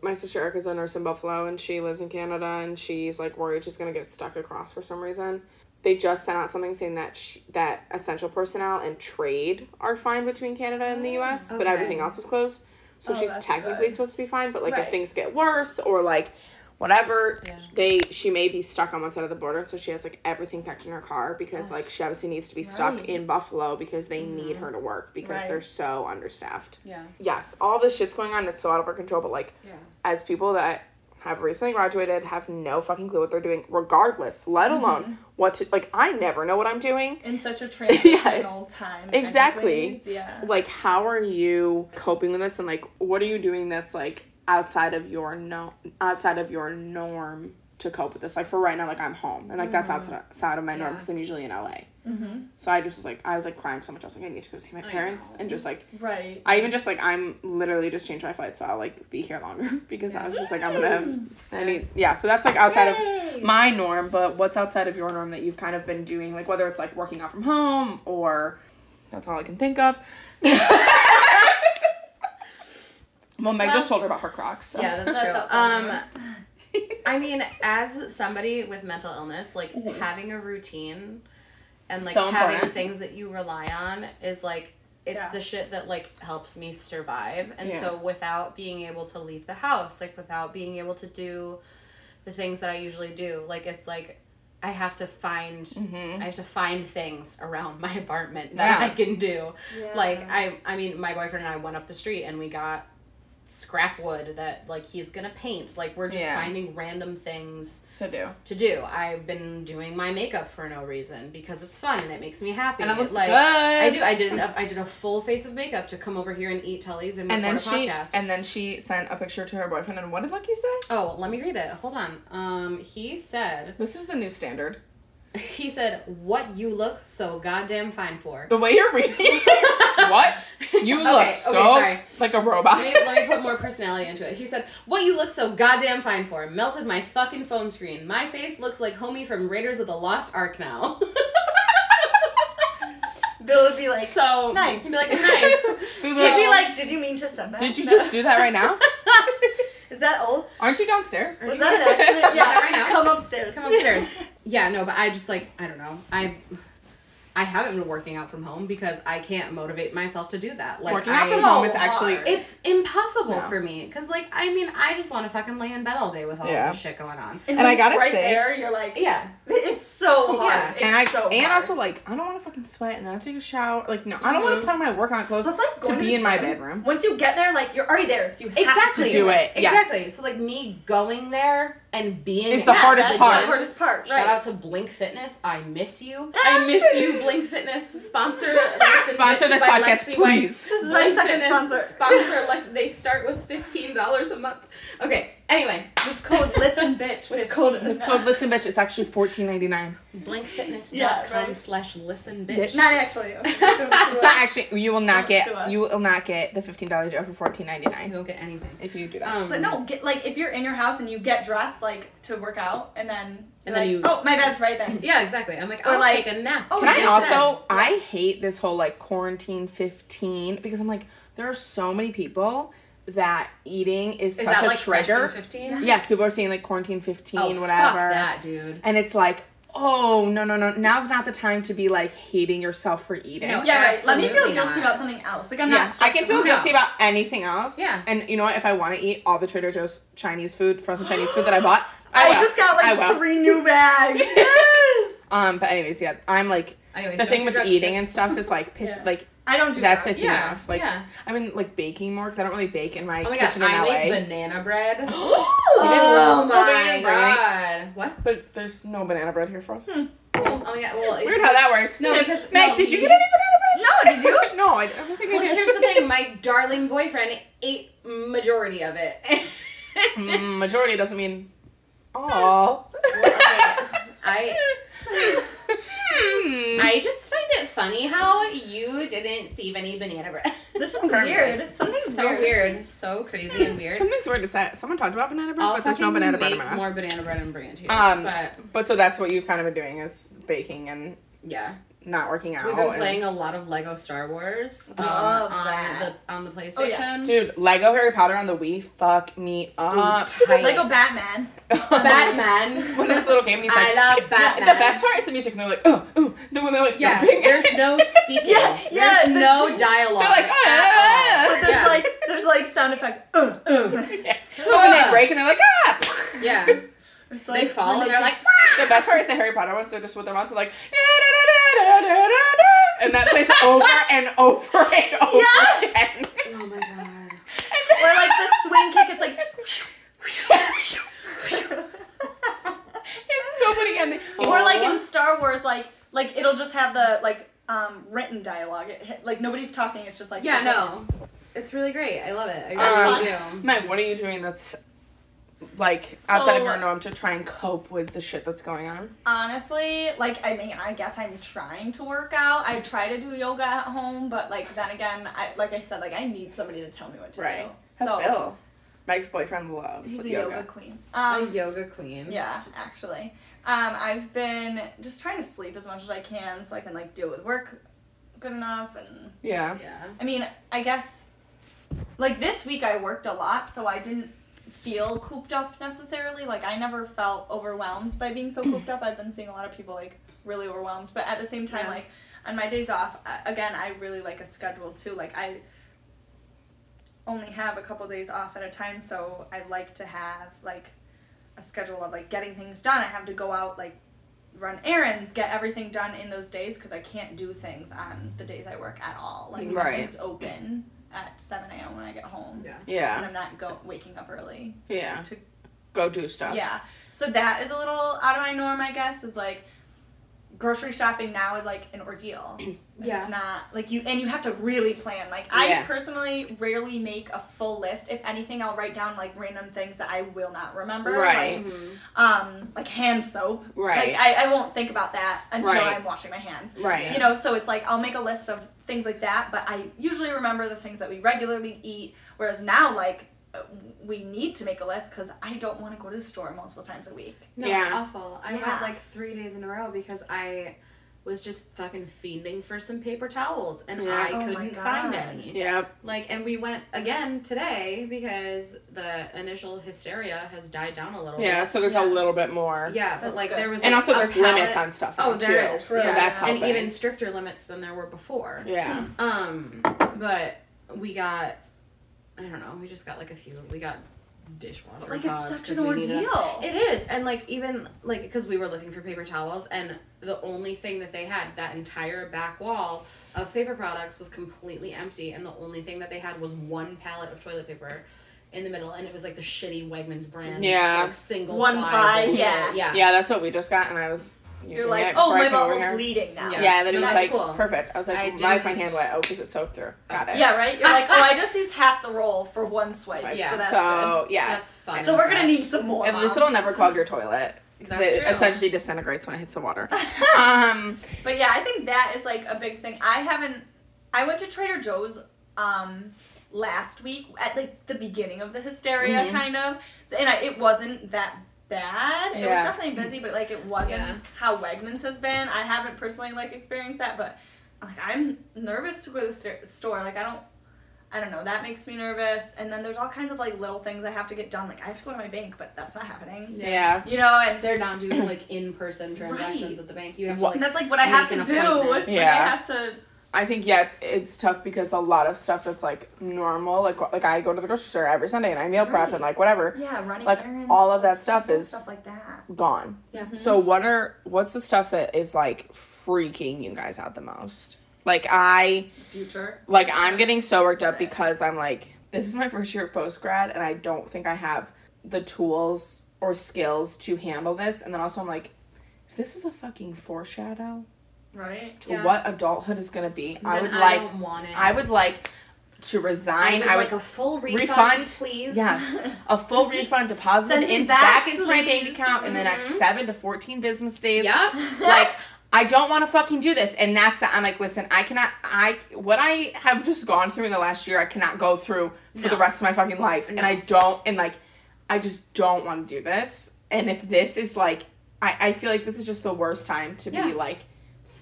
my sister Erica's a nurse in Buffalo, and she lives in Canada, and she's like worried she's gonna get stuck across for some reason. They just sent out something saying that sh that essential personnel and trade are fine between Canada and the U.S., but everything else is closed. So Oh, she's technically good. supposed to be fine, but like if things get worse or like whatever, Yeah. they she may be stuck on one side of the border. So she has like everything packed in her car because like she obviously needs to be stuck Right. in Buffalo because they mm-hmm. need her to work because Right. they're so understaffed Yeah. yes, all this shit's going on. It's so out of our control. But like, Yeah. as people that have recently graduated, have no fucking clue what they're doing, regardless. Let mm-hmm. alone what to like. I never know what I'm doing. In such a transitional time. Exactly. anyways, Yeah. Like, how are you coping with this? And like, what are you doing that's like outside of your no outside of your norm to cope with this. Like for right now, like I'm home and like that's outside outside of my norm Yeah. because I'm usually in LA. Mm-hmm. So I just was like I was like crying so much. I was like I need to go see my parents and just like Right. I even just like I'm literally just changed my flight, so I'll like be here longer because I was just like I'm gonna. I need yeah. So that's like outside Yay! of my norm, but what's outside of your norm that you've kind of been doing, like whether it's like working out from home or that's all I can think of. well, Meg Well- just told her about her Crocs. So. Yeah, that's, That's true. Um, I mean, as somebody with mental illness, like Mhm. having a routine and like So having important. things that you rely on is like it's Yeah. the shit that like helps me survive. And Yeah. so without being able to leave the house, like without being able to do the things that I usually do, like it's like I have to find Mhm. I have to find things around my apartment that Yeah. I can do. Like I I mean my boyfriend and I went up the street and we got scrap wood that like he's gonna paint. Like we're just Yeah. finding random things to do. to do. I've been doing my makeup for no reason because it's fun and it makes me happy. And it looks like good. I do. I did an, I did a full face of makeup to come over here and eat Tully's and And then a she podcast. and then she sent a picture to her boyfriend. And what did Lucky say? oh, let me read it. Hold on. Um, he said This is the new standard. He said what you look so goddamn fine for. The way you're reading. what? You look Okay, okay, so sorry. like a robot. let me, let me put more personality into it. He said, What you look so goddamn fine for. Melted my fucking phone screen. My face looks like homie from Raiders of the Lost Ark now. Bill would be like, so, Nice. He'd be like, Nice. Who's he'd be like, did you mean to send that? Did you just do that right now? Is that old? Aren't you downstairs? Was that an accident? Yeah. that right now? Come upstairs. Come upstairs. Yeah, no, but I just like, I don't know. I. I haven't been working out from home because I can't motivate myself to do that. Like Working out from home is actually it's impossible No. for me because like I mean I just want to fucking lay in bed all day with all Yeah. this shit going on. And, And I when it's gotta right say- there, you're like, Yeah, it's so hard. Yeah. It's and I so and hard. also like I don't want to fucking sweat and then I take a shower. Like no, I don't want to mm-hmm. put on my workout clothes Plus, like, to going be the in my bedroom. Once you get there, like you're already there, so you have exactly. to do it, yes. Exactly. So like me going there and being It's the Yeah, hardest that's part. The hardest part. Shout out to Blink Fitness. I miss you. Ah, I miss you, Blink Fitness. Sponsor Listen Sponsor this podcast, Lexi White. please. This is my second Fitness sponsor. Sponsor Lex. They start with fifteen dollars a month. Okay. Anyway, With code listen bitch. With 15. code- With code listen bitch, it's actually fourteen ninety nine. blinkfitness.com Yeah, right. slash listen Bitch. bitch. Not actually. Don't It's not actually. You will not Don't sue get. You will not get the fifteen dollars for fourteen ninety You nine don't get anything. if you do that. Um, But no, get like if you're in your house and you get dressed like to work out, and then And like, then you- oh my bed's right there. Yeah, exactly. I'm like, I'll like- take a nap. Oh, Can I yes. also? Yeah. I hate this whole like quarantine fifteen because I'm like there are so many people that eating is, Is such that a like trigger. fifteen? Yes, people are saying like quarantine fifteen, Oh, whatever. fuck that, dude. And it's like, oh no no no! Now's not the time to be like hating yourself for eating. No, Yeah, right. Let me feel guilty not. about something else. Like I'm Yeah, not. I stressed can feel about- guilty about anything else. Yeah. And you know what? If I want to eat all the Trader Joe's Chinese food, frozen Chinese food that I bought, I, I, just got I like will. three new bags. yes. Um, but anyways, yeah, I'm like The thing with eating kids. and stuff is like piss. Yeah. Like I don't do that's that. pissing me Yeah, off. Like yeah. I've been like baking more because I don't really bake in my, Oh my god, kitchen in I LA. make banana bread. oh oh my bread. god. What? But there's no banana bread here for us. Oh my god. Well, Weird how that works. No, because- Meg, no, did you you- get any banana bread? No, did you? no, I, I don't think Well, I did. Well, here's the thing. My darling boyfriend ate majority of it. Mm, majority doesn't mean all. Okay, I Hmm. I just find it funny how you didn't save any banana bread. This is weird. Something's so weird. so crazy and weird. Something's weird. It's that someone talked about banana bread, I'll but there's no banana bread in my house. more banana bread and bring it to you. Um, but But so that's what you've kind of been doing is baking and yeah, not working out. we've been and- playing a lot of Lego Star Wars um, on that. the on the PlayStation. Oh, yeah. Dude, Lego Harry Potter on the Wii, fuck me up. tight. Lego Batman. Batman. when this little game, he's like, I love Batman. The best part is the music, and they're like, oh, oh. Then when they're like Yeah, jumping, there's no speaking. Yeah, yeah, there's the- no dialogue. They're like, oh, at yeah. But there's yeah. like there's like sound effects. Uh, uh. yeah. when they break, and they're like, ah. yeah, It's they fall and they're like, The best part is the Harry Potter ones. They're just with their moms, like, and that plays over and over and over Yes! again. oh my god. or like the swing kick. It's like. it's so funny, and or like in Star Wars, like like it'll just have the like um written dialogue. It, like nobody's talking. It's just like Yeah, no, it's really great. I love it. I Uh, really do. Meg, what are you doing that's like outside of So- your norm to try and cope with the shit that's going on? Honestly, like I mean, I guess I'm trying to work out. I try to do yoga at home, but like then again, I like I said, like I need somebody to tell me what to Right. do. So Bill, my ex-boyfriend loves he's a yoga. yoga, queen. a Um, yoga queen. yeah, actually, um, I've been just trying to sleep as much as I can so I can like deal with work good enough and Yeah. Yeah. I mean, I guess like this week I worked a lot, so I didn't feel cooped up necessarily. Like I never felt overwhelmed by being so cooped up. I've been seeing a lot of people like really overwhelmed, but at the same time Yeah. like on my days off, again, I really like a schedule too. Like I only have a couple days off at a time, so I like to have like a schedule of like getting things done. I have to go out like run errands, get everything done in those days because I can't do things on mm-hmm. the days I work at all. Like Right. nothing's open at seven a.m. when I get home, Yeah. Yeah. and Yeah. I'm not go waking up early. Yeah. To- Go do stuff. Yeah, so that is a little out of my norm, I guess. Is like grocery shopping now is like an ordeal. Yeah. It's not like you and you have to really plan. Like I personally rarely make a full list. If anything, I'll write down like random things that I will not remember. Right. Like, Mhm. um, like hand soap. Right. Like I, I won't think about that until Right. I'm washing my hands. Right. You know, so it's like I'll make a list of things like that, but I usually remember the things that we regularly eat. Whereas now, like, we need to make a list because I don't want to go to the store multiple times a week. No, Yeah. it's awful. I Yeah. had like three days in a row because I was just fucking fiending for some paper towels and Yeah. I Oh couldn't find any. Yep. Like, and we went again today because the initial hysteria has died down a little Yeah. bit. So there's Yeah. a little bit more. Yeah, but like good. there was And like, also, there's pallet- limits on stuff. Oh, now, there too. is. So Yeah. that's and even stricter limits than there were before. Yeah. Um, but we got, I don't know, we just got like a few. We got dishwasher Like it's pods such 'cause an we needed a- ordeal. It is, and like even like because we were looking for paper towels, and the only thing that they had that entire back wall of paper products was completely empty, and the only thing that they had was one pallet of toilet paper in the middle, and it was like the shitty Wegmans brand, Yeah. like single One ply, yeah. yeah, Yeah, that's what we just got, and I was using You're like, oh, my came mouth over is bleeding now. Yeah. Yeah, then it was That's like cool. perfect. I was I like, why is my hand wet? Oh, because it soaked through. Got it. Yeah, right? You're like, oh, I just used half the roll for one swipe. Yeah. So that's so good. yeah, that's fine. So we're going to need some more. at least Mom. it'll never clog your toilet because That's it true. essentially disintegrates when it hits the water. um, But yeah, I think that is like a big thing. I haven't. I went to Trader Joe's um last week at like the beginning of the hysteria, Mhm. kind of, and I, it wasn't that bad. It was definitely busy, but like it wasn't Yeah. how Wegmans has been. I haven't personally like experienced that, but like I'm nervous to go to the st- store. Like I don't. I don't know. That makes me nervous. And then there's all kinds of like little things I have to get done. Like I have to go to my bank, but that's not happening. yeah. You know, and They're not doing like in person transactions Right. at the bank. You have to What- like that's like what I have to do. appointment. Like, Yeah. I have to. I think yeah, it's it's tough because a lot of stuff that's like normal, like like I go to the grocery store every Sunday and I meal prep Right. and like whatever, Yeah, running Like, errands, all of that stuff is- stuff like that. gone. Yeah. Mm-hmm. So what are what's the stuff that is like freaking you guys out the most? Like I Future. like I'm getting so worked up because I'm like this is my first year of post grad and I don't think I have the tools or skills to handle this and then also I'm like if this is a fucking foreshadow Right. to Yeah. what adulthood is going to be I would I like don't want it. I would like to resign. I would I like a full refund, refund, please. yes a full refund deposited in back, back into my bank account in the next Mhm. 7 to 14 business days Yep. like I don't want to fucking do this, and that's that. I'm like, listen, I cannot. I what I have just gone through in the last year, I cannot go through for the rest of my fucking life, and I don't. And like, I just don't want to do this. And if this is like, I I feel like this is just the worst time to Yeah. be like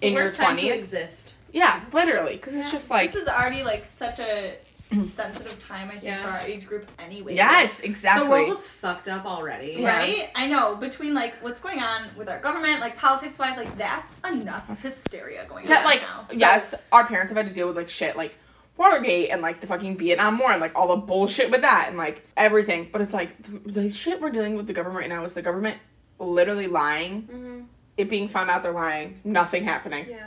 The in your worst time to twenties. exist. Yeah, literally, because it's just like this is already like such a sensitive time, I think, Yeah. for our age group anyway. yes, exactly The world was fucked up already. Yeah. Right? I know. Between like what's going on with our government, like politics wise, like that's enough hysteria going Yeah, on like now. So- yes, our parents have had to deal with like shit like Watergate and like the fucking Vietnam War and like all the bullshit with that and like everything. But it's like the, the shit we're dealing with the government right now is the government literally lying, Mm-hmm. It being found out they're lying, nothing happening. Yeah.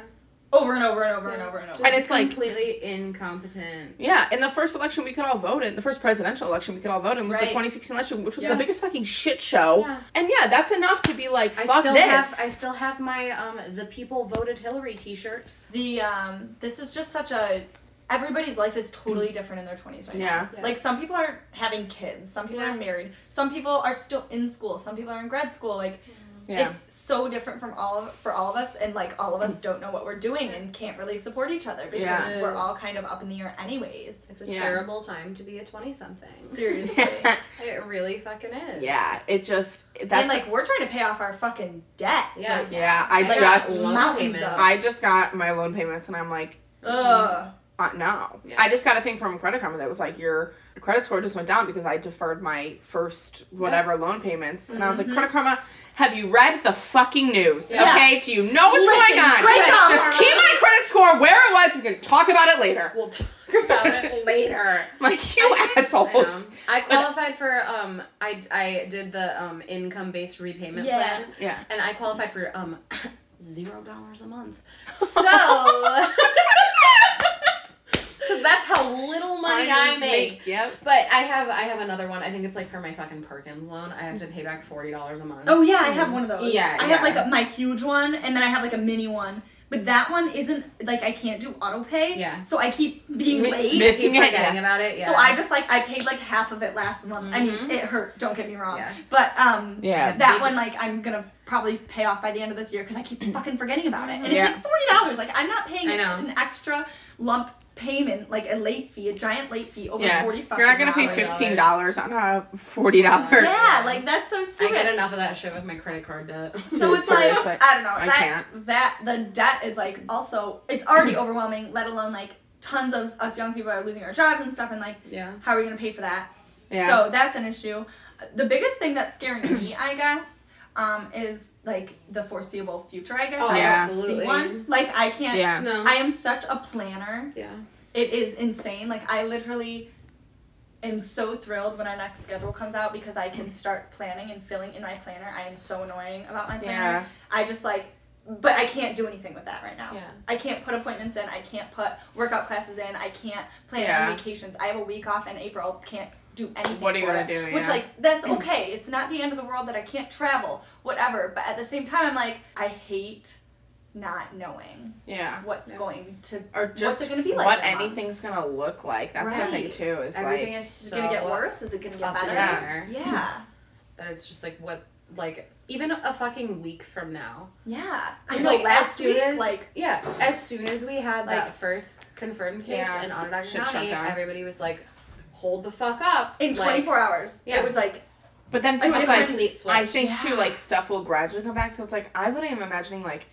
Over and over and over and over and over. Just And it's like- completely incompetent. Yeah, in the first election we could all vote in, the first presidential election we could all vote in was Right. the 2016 election, which was Yeah. the biggest fucking shit show. Yeah. And yeah, that's enough to be like, I still this. have I still have my um the people voted Hillary T-shirt. the um this is just such a everybody's life is totally different in their 20s right Yeah. now. Yeah. Like some people are having kids, some people Yeah. are married, some people are still in school, some people are in grad school. Like Yeah. It's so different from all of for all of us and like all of us mm. don't know what we're doing and can't really support each other because Yeah. we're all kind of up in the air anyways. It's a Yeah. terrible time to be a 20 something. Seriously. It really fucking is. yeah. It just that's and like we're trying to pay off our fucking debt. Yeah. right yeah. I Like, just loan payments. I just got my loan payments and I'm like, Ugh. Uh, no. Yeah. I just got a thing from Credit Karma that was like your credit score just went down because I deferred my first whatever loan payments and I was like, Mhm. Credit Karma, have you read the fucking news? Yeah. Okay, do you know what's Listen, going on? Credit Karma. Just keep my credit score where it was. We can talk about it later. We'll talk about it later. Like you I know. assholes. I qualified for um I, I did the um income based repayment Yeah. plan Yeah. and I qualified for um zero dollars a month. So because that's how little money I, just make. Yep. But I have I have another one. I think it's like for my fucking Perkins loan. I have to pay back forty dollars a month. Oh yeah, I have one of those. Yeah, I yeah. have like a, my huge one, and then I have like a mini one. But that one isn't like I can't do auto pay. Yeah. So I keep being Mi- late. I miss- keep Yeah. forgetting about it. Yeah. So I just like I paid like half of it last month. I mean, Mhm. it hurt. Don't get me wrong. Yeah. But um, Yeah. that Big- one like I'm gonna probably pay off by the end of this year because I keep fucking forgetting about it, and it's Yeah. like forty dollars. Like I'm not paying I know. an extra lump payment, like a late fee, a giant late fee over Yeah. forty. You're not gonna pay fifteen dollars on a forty dollar. Yeah, like that's so stupid. I stupid. get enough of that shit with my credit card debt. So it's like seriously. I don't know I that can't. that the debt is like also it's already overwhelming. Let alone like tons of us young people are losing our jobs and stuff, and like yeah. how are we gonna pay for that? Yeah. So that's an issue. The biggest thing that's scaring me, I guess, um, is like the foreseeable future. I guess Oh, I yeah. don't see absolutely. one. Like I can't. yeah. No. I am such a planner. yeah. It is insane. Like I literally am so thrilled when our next schedule comes out because I can start planning and filling in my planner. I am so annoying about my planner. Yeah. I just like but I can't do anything with that right now. Yeah. I can't put appointments in. I can't put workout classes in. I can't plan Yeah. any vacations. I have a week off in April. Can't do anything. What are you for gonna it. do? Which Yeah. like that's okay. It's not the end of the world that I can't travel. Whatever. But at the same time, I'm like I hate not knowing Yeah. what's Yeah. going to Or just it gonna be like what in a month? anything's gonna look like. That's the thing too. Is Everything like is Is so it gonna get worse? Is it gonna get better? the air. Yeah. that it's just like what like even a fucking week from now. Yeah. I It's know like as last soon week, as like yeah, as soon as we had Like- that first confirmed case Yeah. in Onondaga County, everybody was like, "Hold the fuck up!" in like, 24 hours, yeah. it was like But then too, it's like. I think too, like stuff will gradually come back. So it's like I literally am imagining like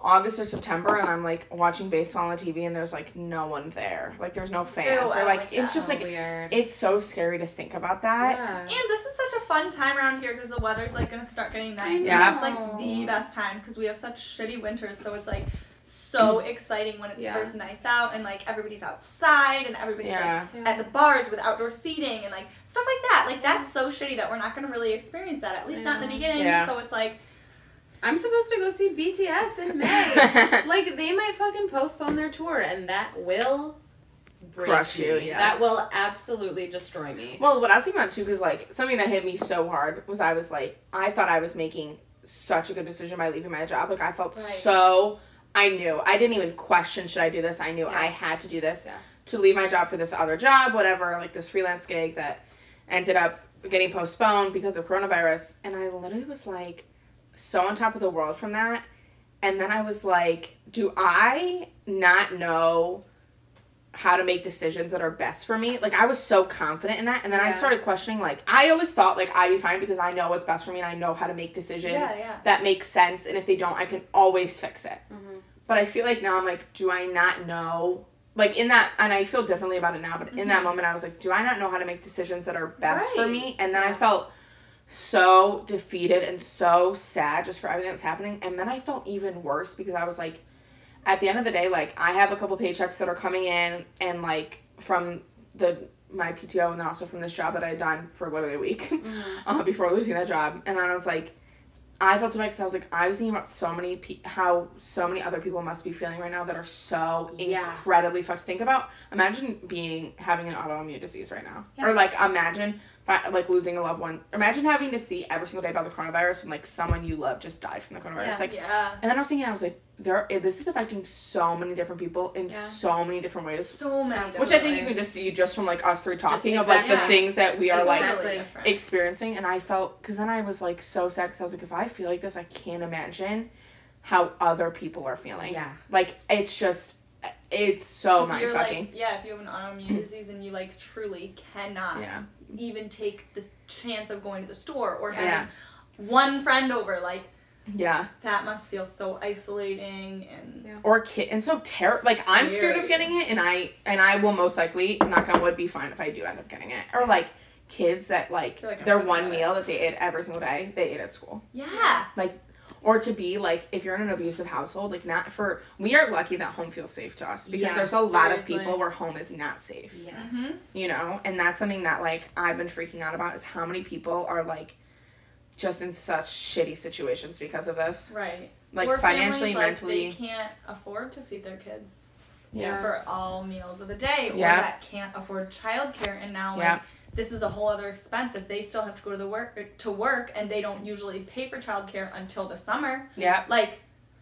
August or September, and I'm like watching baseball on the TV, and there's like no one there. Like there's no fans, Ew, or like like it's that. just like weird. it's so scary to think about that. yeah. And this is such a fun time around here because the weather's like gonna start getting nice. Yeah. It's like the best time because we have such shitty winters. So it's like so mm. exciting when it's Yeah. first nice out and like everybody's outside and everybody's Yeah. like at the bars with outdoor seating and like stuff like that. Like that's so shitty that we're not gonna really experience that at least not in the beginning. Yeah. So it's like I'm supposed to go see BTS in May. like they might fucking postpone their tour, and that will Crush you, me. yes. That will absolutely destroy me. Well, what I was thinking about too, because like something that hit me so hard was I was like, I thought I was making such a good decision by leaving my job. Like I felt Right. so. I knew. I didn't even question should I do this. I knew Yeah. I had to do this Yeah. to leave my job for this other job, whatever, like this freelance gig that ended up getting postponed because of coronavirus. And I literally was like so on top of the world from that. And then I was like, do I not know how to make decisions that are best for me? Like I was so confident in that. And then I started questioning like I always thought like I'd be fine because I know what's best for me and I know how to make decisions Yeah, yeah. that make sense and if they don't I can always fix it. Mhm. But I feel like now I'm like, do I not know like in that and I feel differently about it now, but in that moment I was like, do I not know how to make decisions that are best for me? And then I felt so defeated and so sad just for everything that was happening. And then I felt even worse because I was like, at the end of the day, like I have a couple paychecks that are coming in and like from the my PTO and then also from this job that I had done for literally a week uh, before losing that job. And then I was like, I felt so bad because I was like, I was thinking about so many pe- how so many other people must be feeling right now that are so Yeah. incredibly fucked to think about. Imagine being having an autoimmune disease right now, Yeah. or like imagine like losing a loved one. Imagine having to see every single day about the coronavirus when like someone you love just died from the coronavirus. Yeah. Like, yeah. and then I was thinking, I was like, there, eh, this is affecting so many different people in Yeah. so many different ways. So many. Which Which I think you can just see just from like us three talking of like the exactly. things that we are like Exactly. Different. experiencing and i felt because then i was like so sad because i was like if i feel like this i can't imagine how other people are feeling Yeah. like it's just it's so mind fucking like, yeah, if you have an autoimmune disease and you like truly cannot Yeah. Even take the chance of going to the store or Yeah. having one friend over, like yeah that must feel so isolating and Yeah. or kid and so terror like i'm scared of getting it and i and i will most likely knock on wood be fine if i do end up getting it or like kids that like like their one get it. meal that they ate every single day they ate at school yeah. like or to be like if you're in an abusive household like not for we are lucky that home feels safe to us because Yeah, there's a lot of people where home is not safe Yeah. Mm-hmm. you know and that's something that like i've been freaking out about is how many people are like just in such shitty situations because of this Right. like or financially families, like, mentally they can't afford to feed their kids yeah for all meals of the day, or Yeah. that can't afford childcare, and now Yeah. Like this is a whole other expense if they still have to go to the work to work and they don't usually pay for childcare until the summer. yeah Like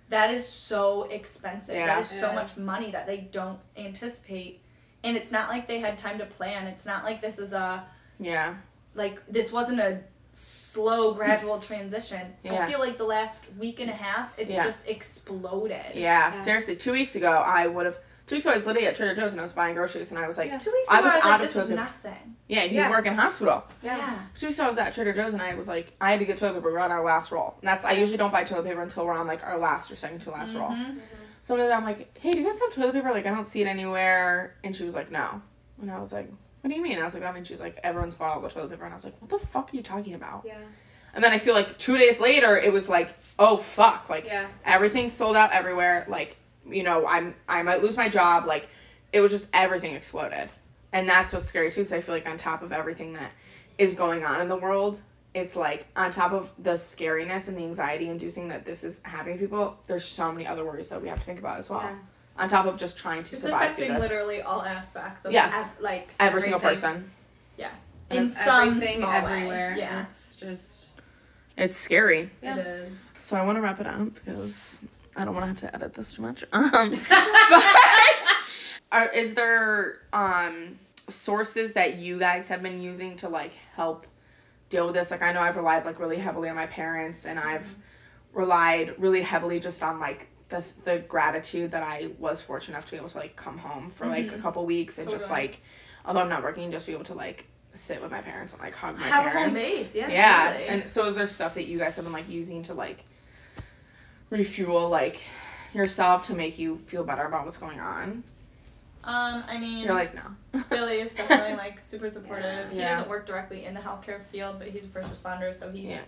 that is so expensive. Yeah. That is so It much money that they don't anticipate. And it's not like they had time to plan. It's not like this is a yeah like this wasn't a slow gradual transition. Yeah. I feel like the last week and a half it's Yeah. just exploded. yeah Yeah. seriously two weeks ago i would have two weeks ago i was literally at trader joe's and i was buying groceries and i was like Yeah. Two weeks I was I was out like, of this is toilet- nothing. yeah and you Yeah. work in hospital Yeah. two weeks ago i was at trader joe's and i was like i had to get toilet paper we're on our last roll and that's i usually don't buy toilet paper until we're on like our last or second to last roll Mhm. So I'm like, hey, do you guys have toilet paper? Like, I don't see it anywhere. And she was like, no. And I was like, what do you mean? I was like, I mean, she's like, everyone's bought all the toilet paper. And I was like, what the fuck are you talking about? Yeah. And then I feel like two days later, it was like, oh fuck, like Yeah. everything's sold out everywhere. Like, you know, I'm I might lose my job. Like, it was just everything exploded, and that's what's scary too. Because I feel like on top of everything that is going on in the world, it's like on top of the scariness and the anxiety inducing that this is happening to people. There's so many other worries that we have to think about as well. Yeah. On top of just trying to It's survive affecting this. literally all aspects of Yes. ev- like Every single everything. person. in And some Everything small way. everywhere. Yeah. It's just It's scary. Yeah. It is. So I want to wrap it up because I don't want to have to edit this too much. Um, but are, is there um sources that you guys have been using to like help deal with this? Like I know I've relied like really heavily on my parents, and I've relied really heavily just on like the the gratitude that I was fortunate enough to be able to like come home for like a couple weeks and just like although I'm not working, just be able to like sit with my parents and like hug my Have a home parents. base, yeah, Yeah. totally. And so is there stuff that you guys have been like using to like refuel like yourself to make you feel better about what's going on? Um, I mean, You're like, no. Billie is definitely like super supportive. He Yeah. doesn't work directly in the healthcare field, but he's a first responder, so he Yeah.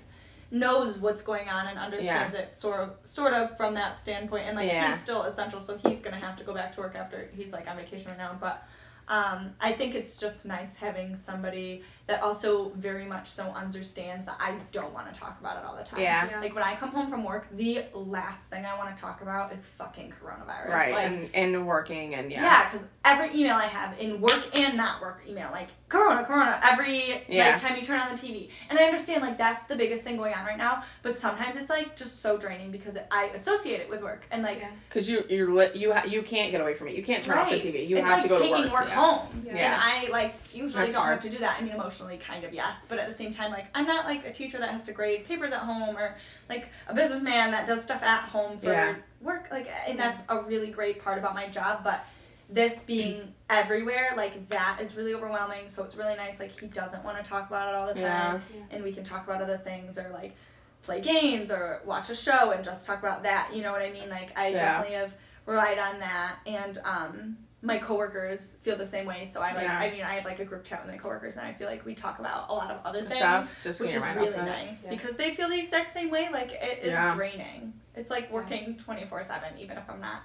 knows what's going on and understands it sort of, sort of from that standpoint. And like Yeah. he's still essential, so he's gonna have to go back to work after he's like on vacation right now. But um, I think it's just nice having somebody that also very much so understands that I don't want to talk about it all the time. Yeah. Yeah. Like when I come home from work, the last thing I want to talk about is fucking coronavirus. Right. Like, and, and working and yeah. yeah, because every email I have in work and not work email, like Corona, Corona, every Yeah. like time you turn on the TV, and I understand like that's the biggest thing going on right now. But sometimes it's like just so draining because it, I associate it with work and like Yeah. Because you you're li- you ha- you can't get away from it. You can't turn off the TV. You it's have like to go to work. Taking work yeah. home, Yeah. and I like usually That's don't hard. have to do that. I mean, emotionally, kind of yes, but at the same time, like I'm not like a teacher that has to grade papers at home or like a businessman that does stuff at home for Yeah. work. Like, and that's a really great part about my job, but this being everywhere like that is really overwhelming so it's really nice like he doesn't want to talk about it all the time Yeah. and we can talk about other things or like play games or watch a show and just talk about that you know what i mean like i Yeah. definitely have relied on that and um my coworkers feel the same way so i like Yeah. i mean i have like a group chat with my coworkers and i feel like we talk about a lot of other things Stuff. Just which is really nice Yeah. because they feel the exact same way like it is Yeah. draining it's like working 24-7 even if i'm not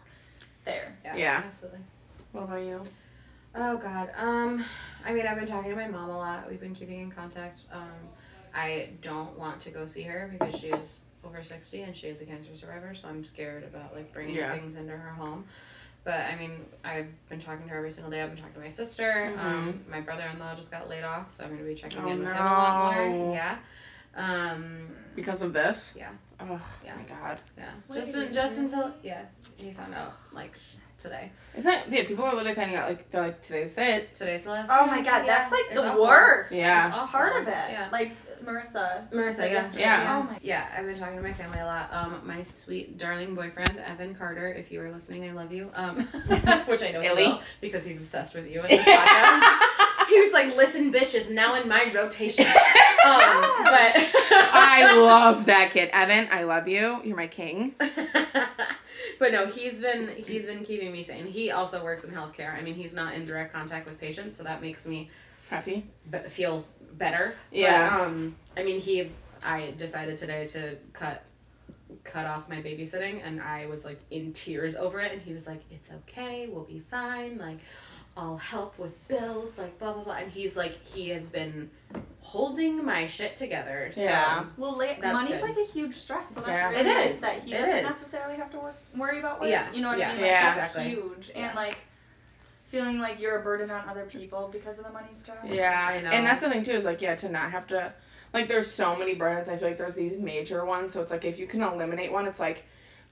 there Yeah. Absolutely. What about you? Oh God. Um, I mean, I've been talking to my mom a lot. We've been keeping in contact. Um, I don't want to go see her because she is over sixty and she is a cancer survivor. So I'm scared about like bringing Yeah. things into her home. But I mean, I've been talking to her every single day. I've been talking to my sister. Um, my brother-in-law just got laid off, so I'm gonna be checking Mm-hmm. Oh, in with him a lot more. Yeah. Um, Because of this? Yeah. Oh Yeah. my god. yeah. What just in, just do? until yeah, he found out like today. Isn't that yeah, people are literally finding out like they're like today's it. Today's the last. Oh my god, Yeah, that's like it's the awful. worst. Yeah. Part of it. Yeah. Like Marissa. Marissa, said yeah. yesterday. Yeah. Oh my Yeah, I've been talking to my family a lot. Um, my sweet darling boyfriend Evan Carter, if you are listening, I love you. Um, which I know he will, because he's obsessed with you and this podcast. he was like, "Listen, bitch, is now in my rotation." Um, but I love that kid. Evan, I love you. You're my king. but no, he's been he's been keeping me sane. He also works in healthcare. I mean, he's not in direct contact with patients, so that makes me Happy? be- feel better. Yeah. But, um, I mean, he. I decided today to cut cut off my babysitting, and I was like in tears over it. And he was like, "It's okay. We'll be fine. Like, I'll help with bills. Like, blah blah blah." And he's like, he has been holding my shit together. So. Yeah. Well, la- That's money's good. like a huge stress, so that's Yeah. really It nice is. that he It doesn't is. necessarily have to work, worry about work. Yeah. You know what Yeah. I mean? Like, Yeah. that's Exactly. huge. Yeah. And like feeling like you're a burden on other people because of the money stress. Yeah, I know. And that's the thing too is like yeah to not have to like there's so many burdens. I feel like there's these major ones. So it's like if you can eliminate one, it's like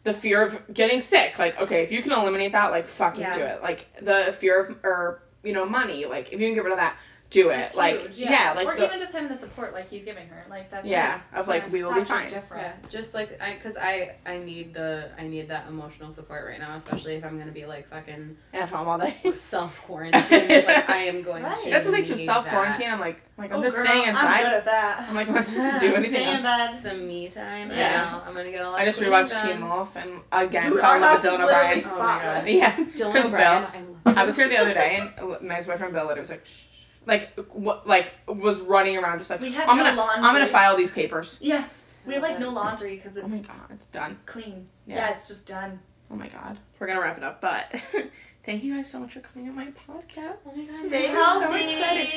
the fear of getting sick. Like okay, if you can eliminate that, like fucking Yeah. do it. Like the fear of or you know money. Like if you can get rid of that, do it. It's like huge, yeah. like or the- even just having the support like he's giving her. Like that's yeah of like that's we will be such fine. difference. Yeah, just like I, cause I, I need the, I need that emotional support right now, especially if I'm gonna be like fucking At home all day. self quarantine. like I am going Right. to. That's the thing too. Self quarantine. I'm like like I'm Oh, just girl, staying I'm inside. good at that. I'm like I'm not supposed to do anything Stay in else. bed. Some me time. Yeah. Yeah, know. I'm gonna get a lot. I just of cleaning rewatched done. Teen Wolf and again Dude, fell our in love with Dylan literally O'Brien. My God. spotless. Yeah, Dylan Chris O'Brien. I was here the other day and uh, my ex-boyfriend Bill, it was like, shh, like, what, like was running around just like, We had I'm no gonna, laundry. I'm gonna file these papers. Yeah. We have like no laundry because it's Oh my god, done. clean. Yeah. Yeah. it's just done. Oh my god, we're gonna wrap it up, but thank you guys so much for coming on my podcast. Oh my God, Stay this healthy.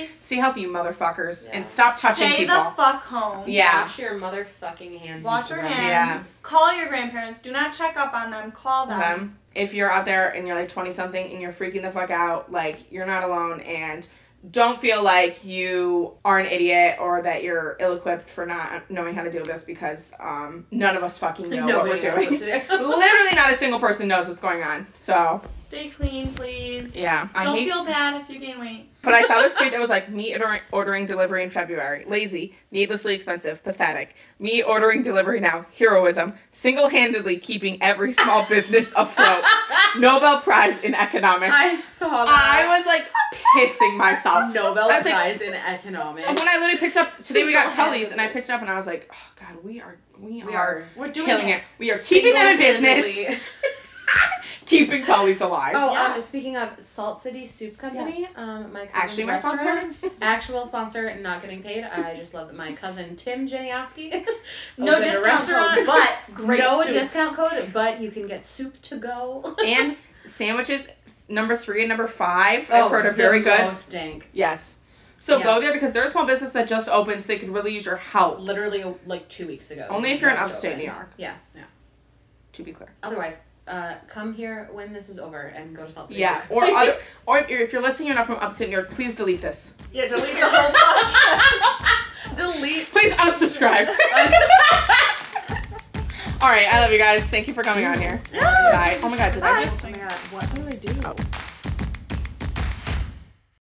so. Stay healthy, you motherfuckers, and stop touching Stay people. the fuck home. yeah, Wash your motherfucking hands. Wash your drunk. hands. Call your grandparents. Do not check up on them. Call them. them. If you're out there and you're like 20 something and you're freaking the fuck out, like you're not alone and don't feel like you are an idiot or that you're ill equipped for not knowing how to do this because um, none of us fucking know what we're doing. what do. Literally, not a single person knows what's going on. So, Stay clean, please. yeah. I Don't hate. feel bad if you gain weight. But I saw this tweet that was like, me ordering, ordering delivery in February. Lazy, needlessly expensive, pathetic. Me ordering delivery now. Heroism. Single handedly keeping every small business afloat. Nobel Prize in Economics. I saw that. I was like pissing myself. Nobel was like- Prize in economics. And when I literally picked up today, we got Tully's, and I picked it up, and I was like, "Oh God, we are, we, we are, are We're doing killing it. it. We are keeping them in business, keeping Tully's alive." Oh, Yeah. um, speaking of Salt City Soup Company, Yes. um, my Actually, my sponsor. actual sponsor, not getting paid. I just love that my cousin Tim Janiowski. No discount restaurant. code, but great no soup. discount code, but you can get soup to go. and sandwiches number three and number five. I've heard are Oh, very good. Most dank. Yes. So go there because they're a small business that just opened, so they could really use your help. Literally like two weeks ago. Only if you're in Just upstate opened. New York. Yeah, yeah. To be clear. Otherwise, uh, come here when this is over and go to Salt City. Yeah. Or other, or if you're listening, you're not from upstate New York. Please delete this. Yeah, delete the whole podcast. delete. Please unsubscribe. All right, I love you guys. Thank you for coming on here. Yes. Bye. Oh my god, did I just? Oh my god, what? What did I do?